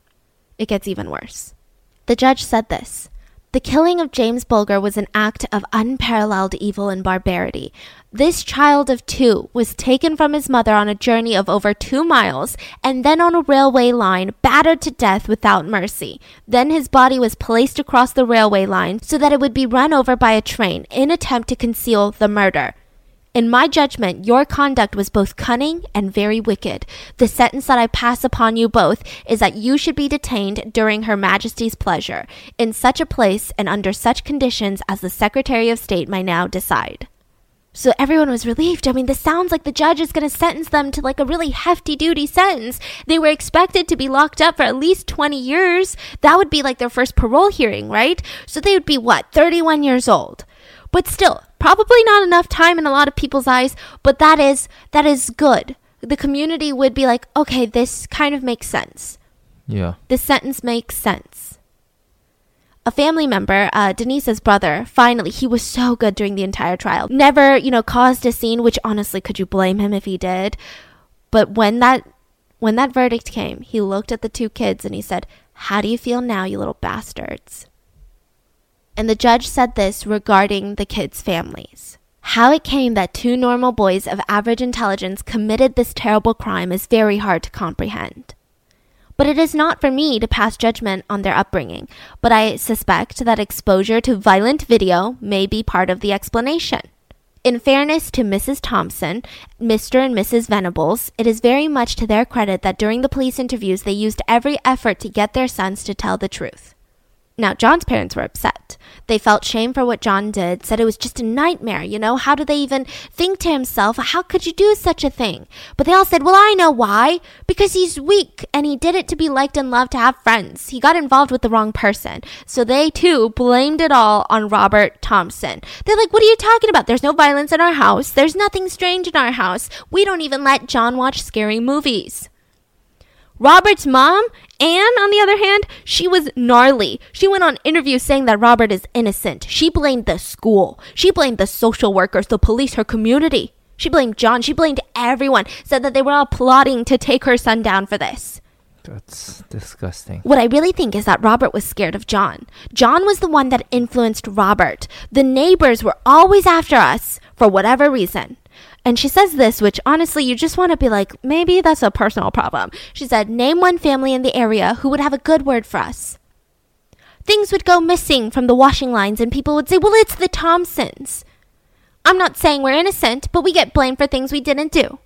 It gets even worse. The judge said this. The killing of James Bulger was an act of unparalleled evil and barbarity. This child of two was taken from his mother on a journey of over two miles and then on a railway line, battered to death without mercy. Then his body was placed across the railway line so that it would be run over by a train in attempt to conceal the murder. In my judgment, your conduct was both cunning and very wicked. The sentence that I pass upon you both is that you should be detained during Her Majesty's pleasure, in such a place and under such conditions as the Secretary of State may now decide. So everyone was relieved. I mean, this sounds like the judge is going to sentence them to like a really hefty duty sentence. They were expected to be locked up for at least 20 years. That would be like their first parole hearing, right? So they would be what, 31 years old. But still, probably not enough time in a lot of people's eyes, but that is that is good. The community would be like, "Okay, this kind of makes sense. yeah. This sentence makes sense." A family member, uh, Denise's brother, finally, he was so good during the entire trial. Never, you know, caused a scene, which honestly, could you blame him if he did? But when that when that verdict came, he looked at the two kids and he said, "How do you feel now, you little bastards?" And the judge said this regarding the kids' families. How it came that two normal boys of average intelligence committed this terrible crime is very hard to comprehend. But it is not for me to pass judgment on their upbringing, but I suspect that exposure to violent video may be part of the explanation. In fairness to Mrs. Thompson, Mr. and Mrs. Venables, it is very much to their credit that during the police interviews they used every effort to get their sons to tell the truth. Now, John's parents were upset. They felt shame for what John did, said it was just a nightmare, you know? How do they even think to himself, how could you do such a thing? But they all said, well, I know why. Because he's weak and he did it to be liked and loved to have friends. He got involved with the wrong person. So they too blamed it all on Robert Thompson. They're like, what are you talking about? There's no violence in our house. There's nothing strange in our house. We don't even let John watch scary movies. Robert's mom, Anne, on the other hand, she was gnarly. She went on interviews saying that Robert is innocent. She blamed the school. She blamed the social workers, the police, her community. She blamed John. She blamed everyone. Said that they were all plotting to take her son down for this. That's disgusting. What I really think is that Robert was scared of John. John was the one that influenced Robert. The neighbors were always after us for whatever reason. And she says this, which honestly, you just want to be like, maybe that's a personal problem. She said, Name one family in the area who would have a good word for us. Things would go missing from the washing lines, and people would say, Well, it's the Thompsons. I'm not saying we're innocent, but we get blamed for things we didn't do.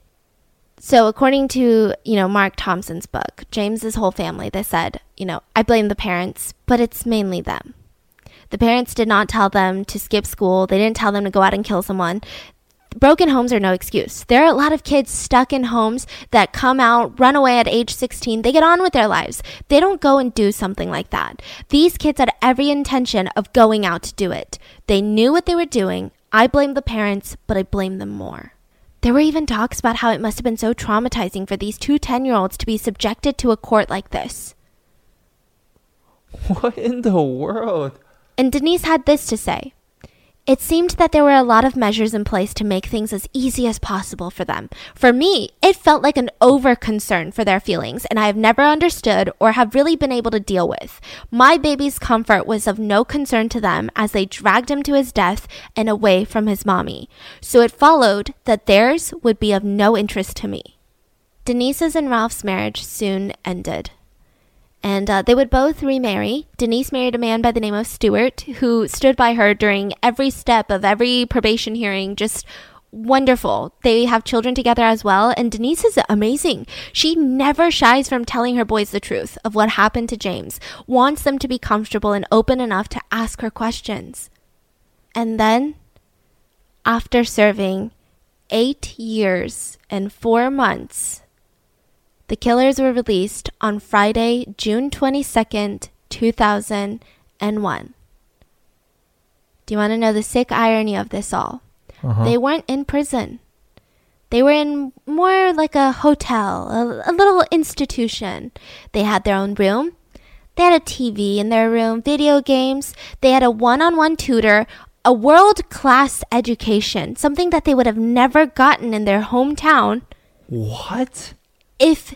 So, according to, you know, Mark Thompson's book, James's whole family, they said, you know, I blame the parents, but it's mainly them. The parents did not tell them to skip school. They didn't tell them to go out and kill someone. Broken homes are no excuse. There are a lot of kids stuck in homes that come out, run away at age 16. They get on with their lives. They don't go and do something like that. These kids had every intention of going out to do it. They knew what they were doing. I blame the parents, but I blame them more. There were even talks about how it must have been so traumatizing for these two 10 year olds to be subjected to a court like this. What in the world? And Denise had this to say It seemed that there were a lot of measures in place to make things as easy as possible for them. For me, it felt like an over concern for their feelings, and I have never understood or have really been able to deal with. My baby's comfort was of no concern to them as they dragged him to his death and away from his mommy. So it followed that theirs would be of no interest to me. Denise's and Ralph's marriage soon ended. And uh, they would both remarry. Denise married a man by the name of Stuart, who stood by her during every step of every probation hearing, just wonderful. They have children together as well, and Denise is amazing. She never shies from telling her boys the truth of what happened to James, wants them to be comfortable and open enough to ask her questions. And then, after serving eight years and four months, the killers were released on Friday, June 22nd, 2001. Do you want to know the sick irony of this all? Uh-huh. They weren't in prison. They were in more like a hotel, a, a little institution. They had their own room. They had a TV in their room, video games. They had a one on one tutor, a world class education, something that they would have never gotten in their hometown What? If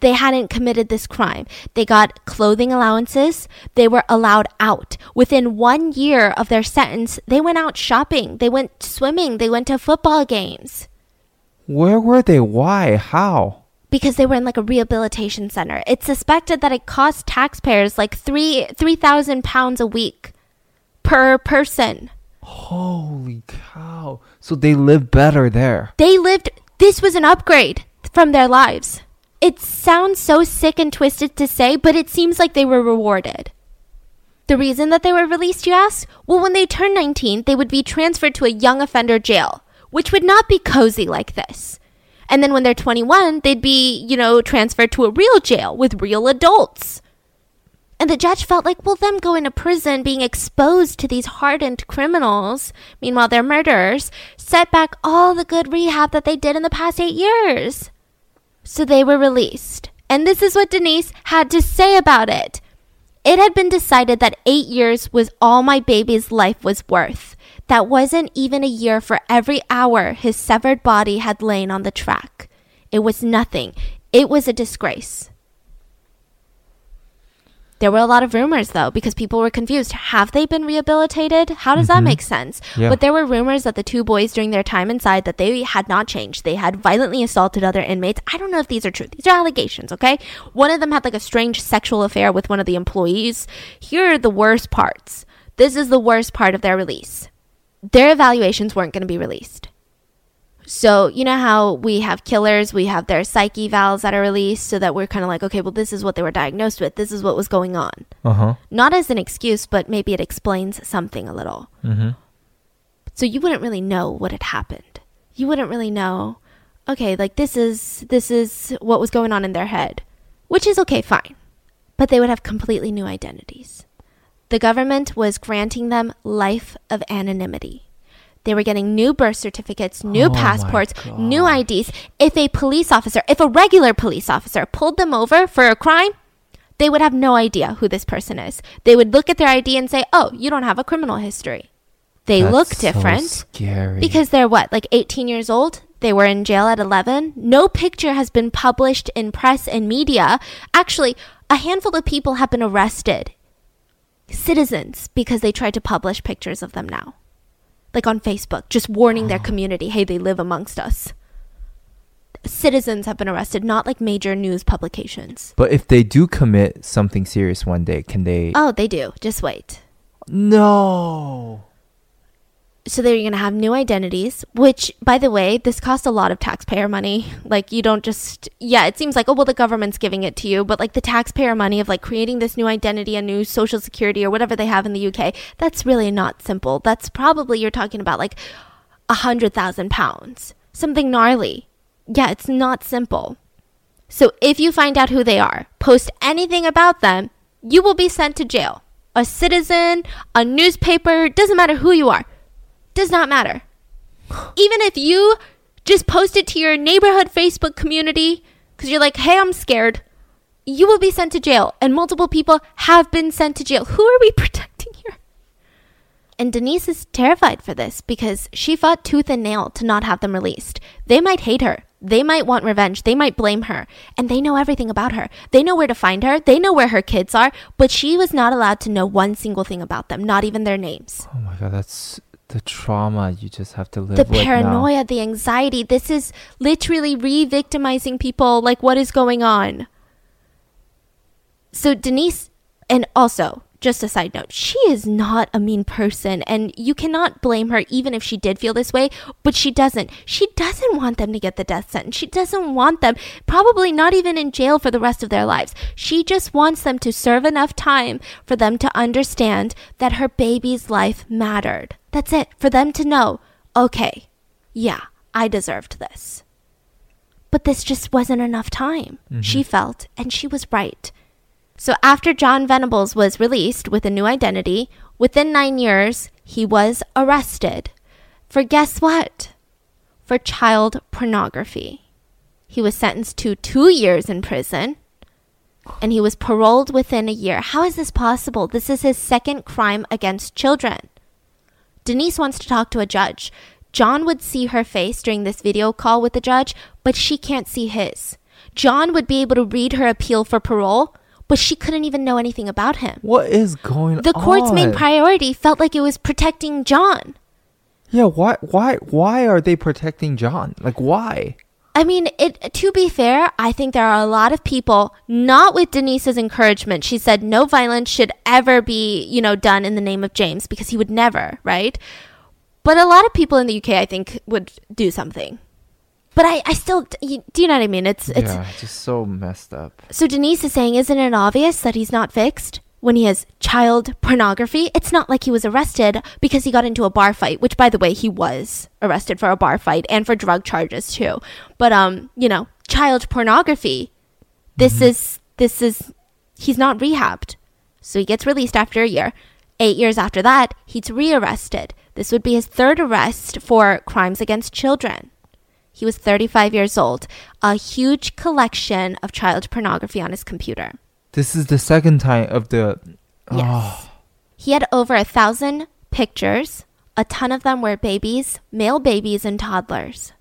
they hadn't committed this crime. They got clothing allowances. They were allowed out. Within one year of their sentence, they went out shopping. They went swimming. They went to football games Where were they? Why? How? because they were in like a rehabilitation center. It's suspected that it cost taxpayers like three three thousand pounds a week per person. Holy cow. So they live better there. They lived. This was an upgrade from their lives. It sounds so sick and twisted to say, but it seems like they were rewarded. The reason that they were released, you ask? Well, when they turned 19, they would be transferred to a young offender jail, which would not be cozy like this. And then when they're 21, they'd be, you know, transferred to a real jail with real adults. And the judge felt like, well, them going to prison, being exposed to these hardened criminals, meanwhile they're murderers, set back all the good rehab that they did in the past eight years. So they were released. And this is what Denise had to say about it. It had been decided that eight years was all my baby's life was worth. That wasn't even a year for every hour his severed body had lain on the track. It was nothing. It was a disgrace. There were a lot of rumors though, because people were confused. Have they been rehabilitated? How does that Mhm. make sense? Yeah. But there were rumors that the two boys during their time inside that they had not changed. They had violently assaulted other inmates. I don't know if these are true. These are allegations, okay? One of them had like a strange sexual affair with one of the employees. Here are the worst parts. This is the worst part of their release. Their evaluations weren't going to be released. So, you know how we have killers, we have their psych evals that are released so that we're kind of like, okay, well, this is what they were diagnosed with. This is what was going on. Uh huh. Not as an excuse, but maybe it explains something a little. Mm-hmm. So you wouldn't really know what had happened. You wouldn't really know, okay, like this is this is what was going on in their head, which is okay, fine. But they would have completely new identities. The government was granting them life of anonymity. They were getting new birth certificates, new Oh passports, new IDs. If a police officer, if a regular police officer pulled them over for a crime, they would have no idea who this person is. They would look at their ID and say, "Oh, you don't have a criminal history." They look different scary. because they're what, like 18 years old? They were in jail at 11. No picture has been published in press and media. Actually, a handful of people have been arrested, citizens, because they tried to publish pictures of them now. Like on Facebook, just warning their uh-huh. community, hey, they live amongst us. Citizens have been arrested, not like major news publications. But if they do commit something serious one day, can they? Oh, they do. Just wait. no. So they're going to have new identities which by the way this costs a lot of taxpayer money like you don't just yeah it seems like oh well the government's giving it to you but like the taxpayer money of like creating this new identity a new social security or whatever they have in the UK that's really not simple that's probably you're talking about like a hundred thousand pounds. Something gnarly. Yeah, it's not simple. So if you find out who they are, post anything about them, you will be sent to jail. A citizen, a newspaper, doesn't matter who you are. Does not matter. Even if you just post it to your neighborhood Facebook community because you're like, hey, I'm scared, you will be sent to jail. And multiple people have been sent to jail. Who are we protecting here? And Denise is terrified for this because she fought tooth and nail to not have them released. They might hate her. They might want revenge. They might blame her. And they know everything about her. They know where to find her. They know where her kids are. But she was not allowed to know one single thing about them, not even their names. Oh my god, that's the trauma you just have to live the with now. paranoia, the anxiety. This is literally re victimizing people. Like, what is going on? So, Denise, and also, just a side note, she is not a mean person, and you cannot blame her even if she did feel this way, but she doesn't. She doesn't want them to get the death sentence. She doesn't want them, probably not even in jail for the rest of their lives. She just wants them to serve enough time for them to understand that her baby's life mattered. That's it, for them to know, okay, yeah, I deserved this. But this just wasn't enough time, mm-hmm. she felt, and she was right. So after John Venables was released with a new identity, within nine years, he was arrested for guess what? For child pornography. He was sentenced to two years in prison and he was paroled within a year. How is this possible? This is his second crime against children. Denise wants to talk to a judge. John would see her face during this video call with the judge, but she can't see his. John would be able to read her appeal for parole, but she couldn't even know anything about him. What is going on? The court's on? main priority felt like it was protecting John. Yeah, why why why are they protecting John? Like why? I mean, it to be fair, I think there are a lot of people not with Denise's encouragement. She said no violence should ever be, you know, done in the name of James because he would never, right? But a lot of people in the UK I think would do something. But I, I still you- do you know what I mean? It's it's yeah, it's just so messed up. So Denise is saying, isn't it obvious that he's not fixed when he has child pornography? It's not like he was arrested because he got into a bar fight, which by the way, he was arrested for a bar fight and for drug charges too. But um, you know, child pornography. This is this is he's not rehabbed. So he gets released after a year. 8 years after that, he's rearrested. This would be his third arrest for crimes against children. He was 35 years old. A huge collection of child pornography on his computer. This is the second time of the Yes. Oh. He had over a thousand pictures. A ton of them were babies, male babies, and toddlers.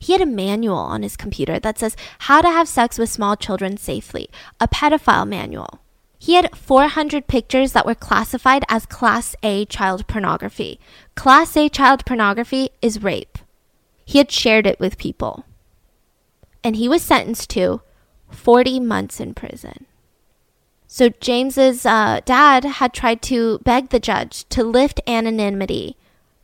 He had a manual on his computer that says how to have sex with small children safely, a pedophile manual. He had 400 pictures that were classified as Class A child pornography. Class A child pornography is rape. He had shared it with people. And he was sentenced to 40 months in prison. So James's uh, dad had tried to beg the judge to lift anonymity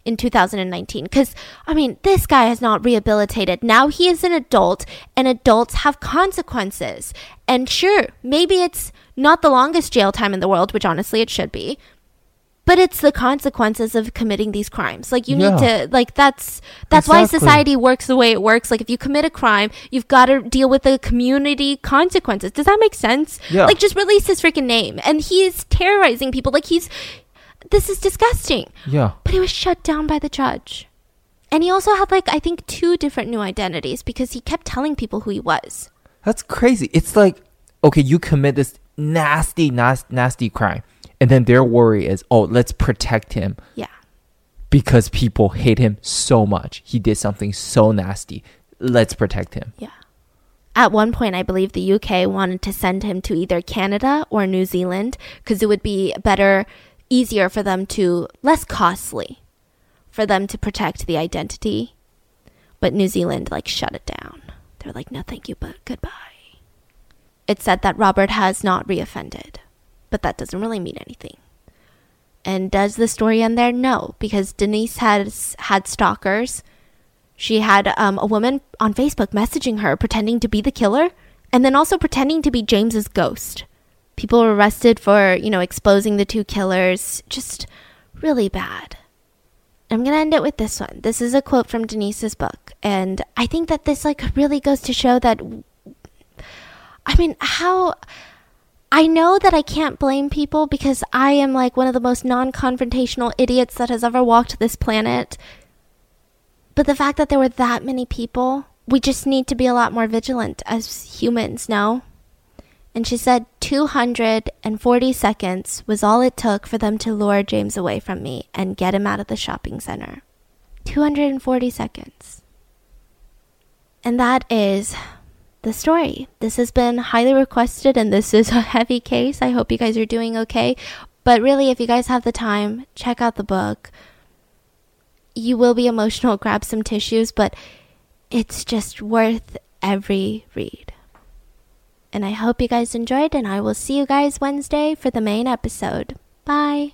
in 2019 because I mean this guy has not rehabilitated. Now he is an adult and adults have consequences. And sure, maybe it's not the longest jail time in the world, which honestly it should be. But it's the consequences of committing these crimes. Like you need to like that's that's why society works the way it works. Like if you commit a crime, you've got to deal with the community consequences. Does that make sense? Yeah. Like just release his freaking name. And he is terrorizing people. Like he's this is disgusting. yeah. But he was shut down by the judge. And he also had like I think two different new identities because he kept telling people who he was. That's crazy. It's like, okay, you commit this nasty, nasty, nasty crime, and then their worry is, oh, let's protect him Yeah. because people hate him so much. He did something so nasty. Let's protect him. Yeah. At one point, I believe the UK wanted to send him to either Canada or New Zealand because it would be better, easier for them to, less costly for them to protect the identity. But New Zealand, like, shut it down. They're like, no, thank you, but goodbye. It said that Robert has not reoffended, but that doesn't really mean anything. And does the story end there? No, because Denise has had stalkers. She had um, a woman on Facebook messaging her, pretending to be the killer, and then also pretending to be James's ghost. People were arrested for, you know, exposing the two killers. Just really bad. I'm going to end it with this one. This is a quote from Denise's book. And I think that this like really goes to show that I mean, how I know that I can't blame people because I am like one of the most non-confrontational idiots that has ever walked this planet. But the fact that there were that many people, we just need to be a lot more vigilant as humans, no? And she said 240 seconds was all it took for them to lure James away from me and get him out of the shopping center. 240 seconds. And that is the story. This has been highly requested and this is a heavy case. I hope you guys are doing okay. But really, if you guys have the time, check out the book. You will be emotional, grab some tissues, but it's just worth every read. And I hope you guys enjoyed, and I will see you guys Wednesday for the main episode. Bye.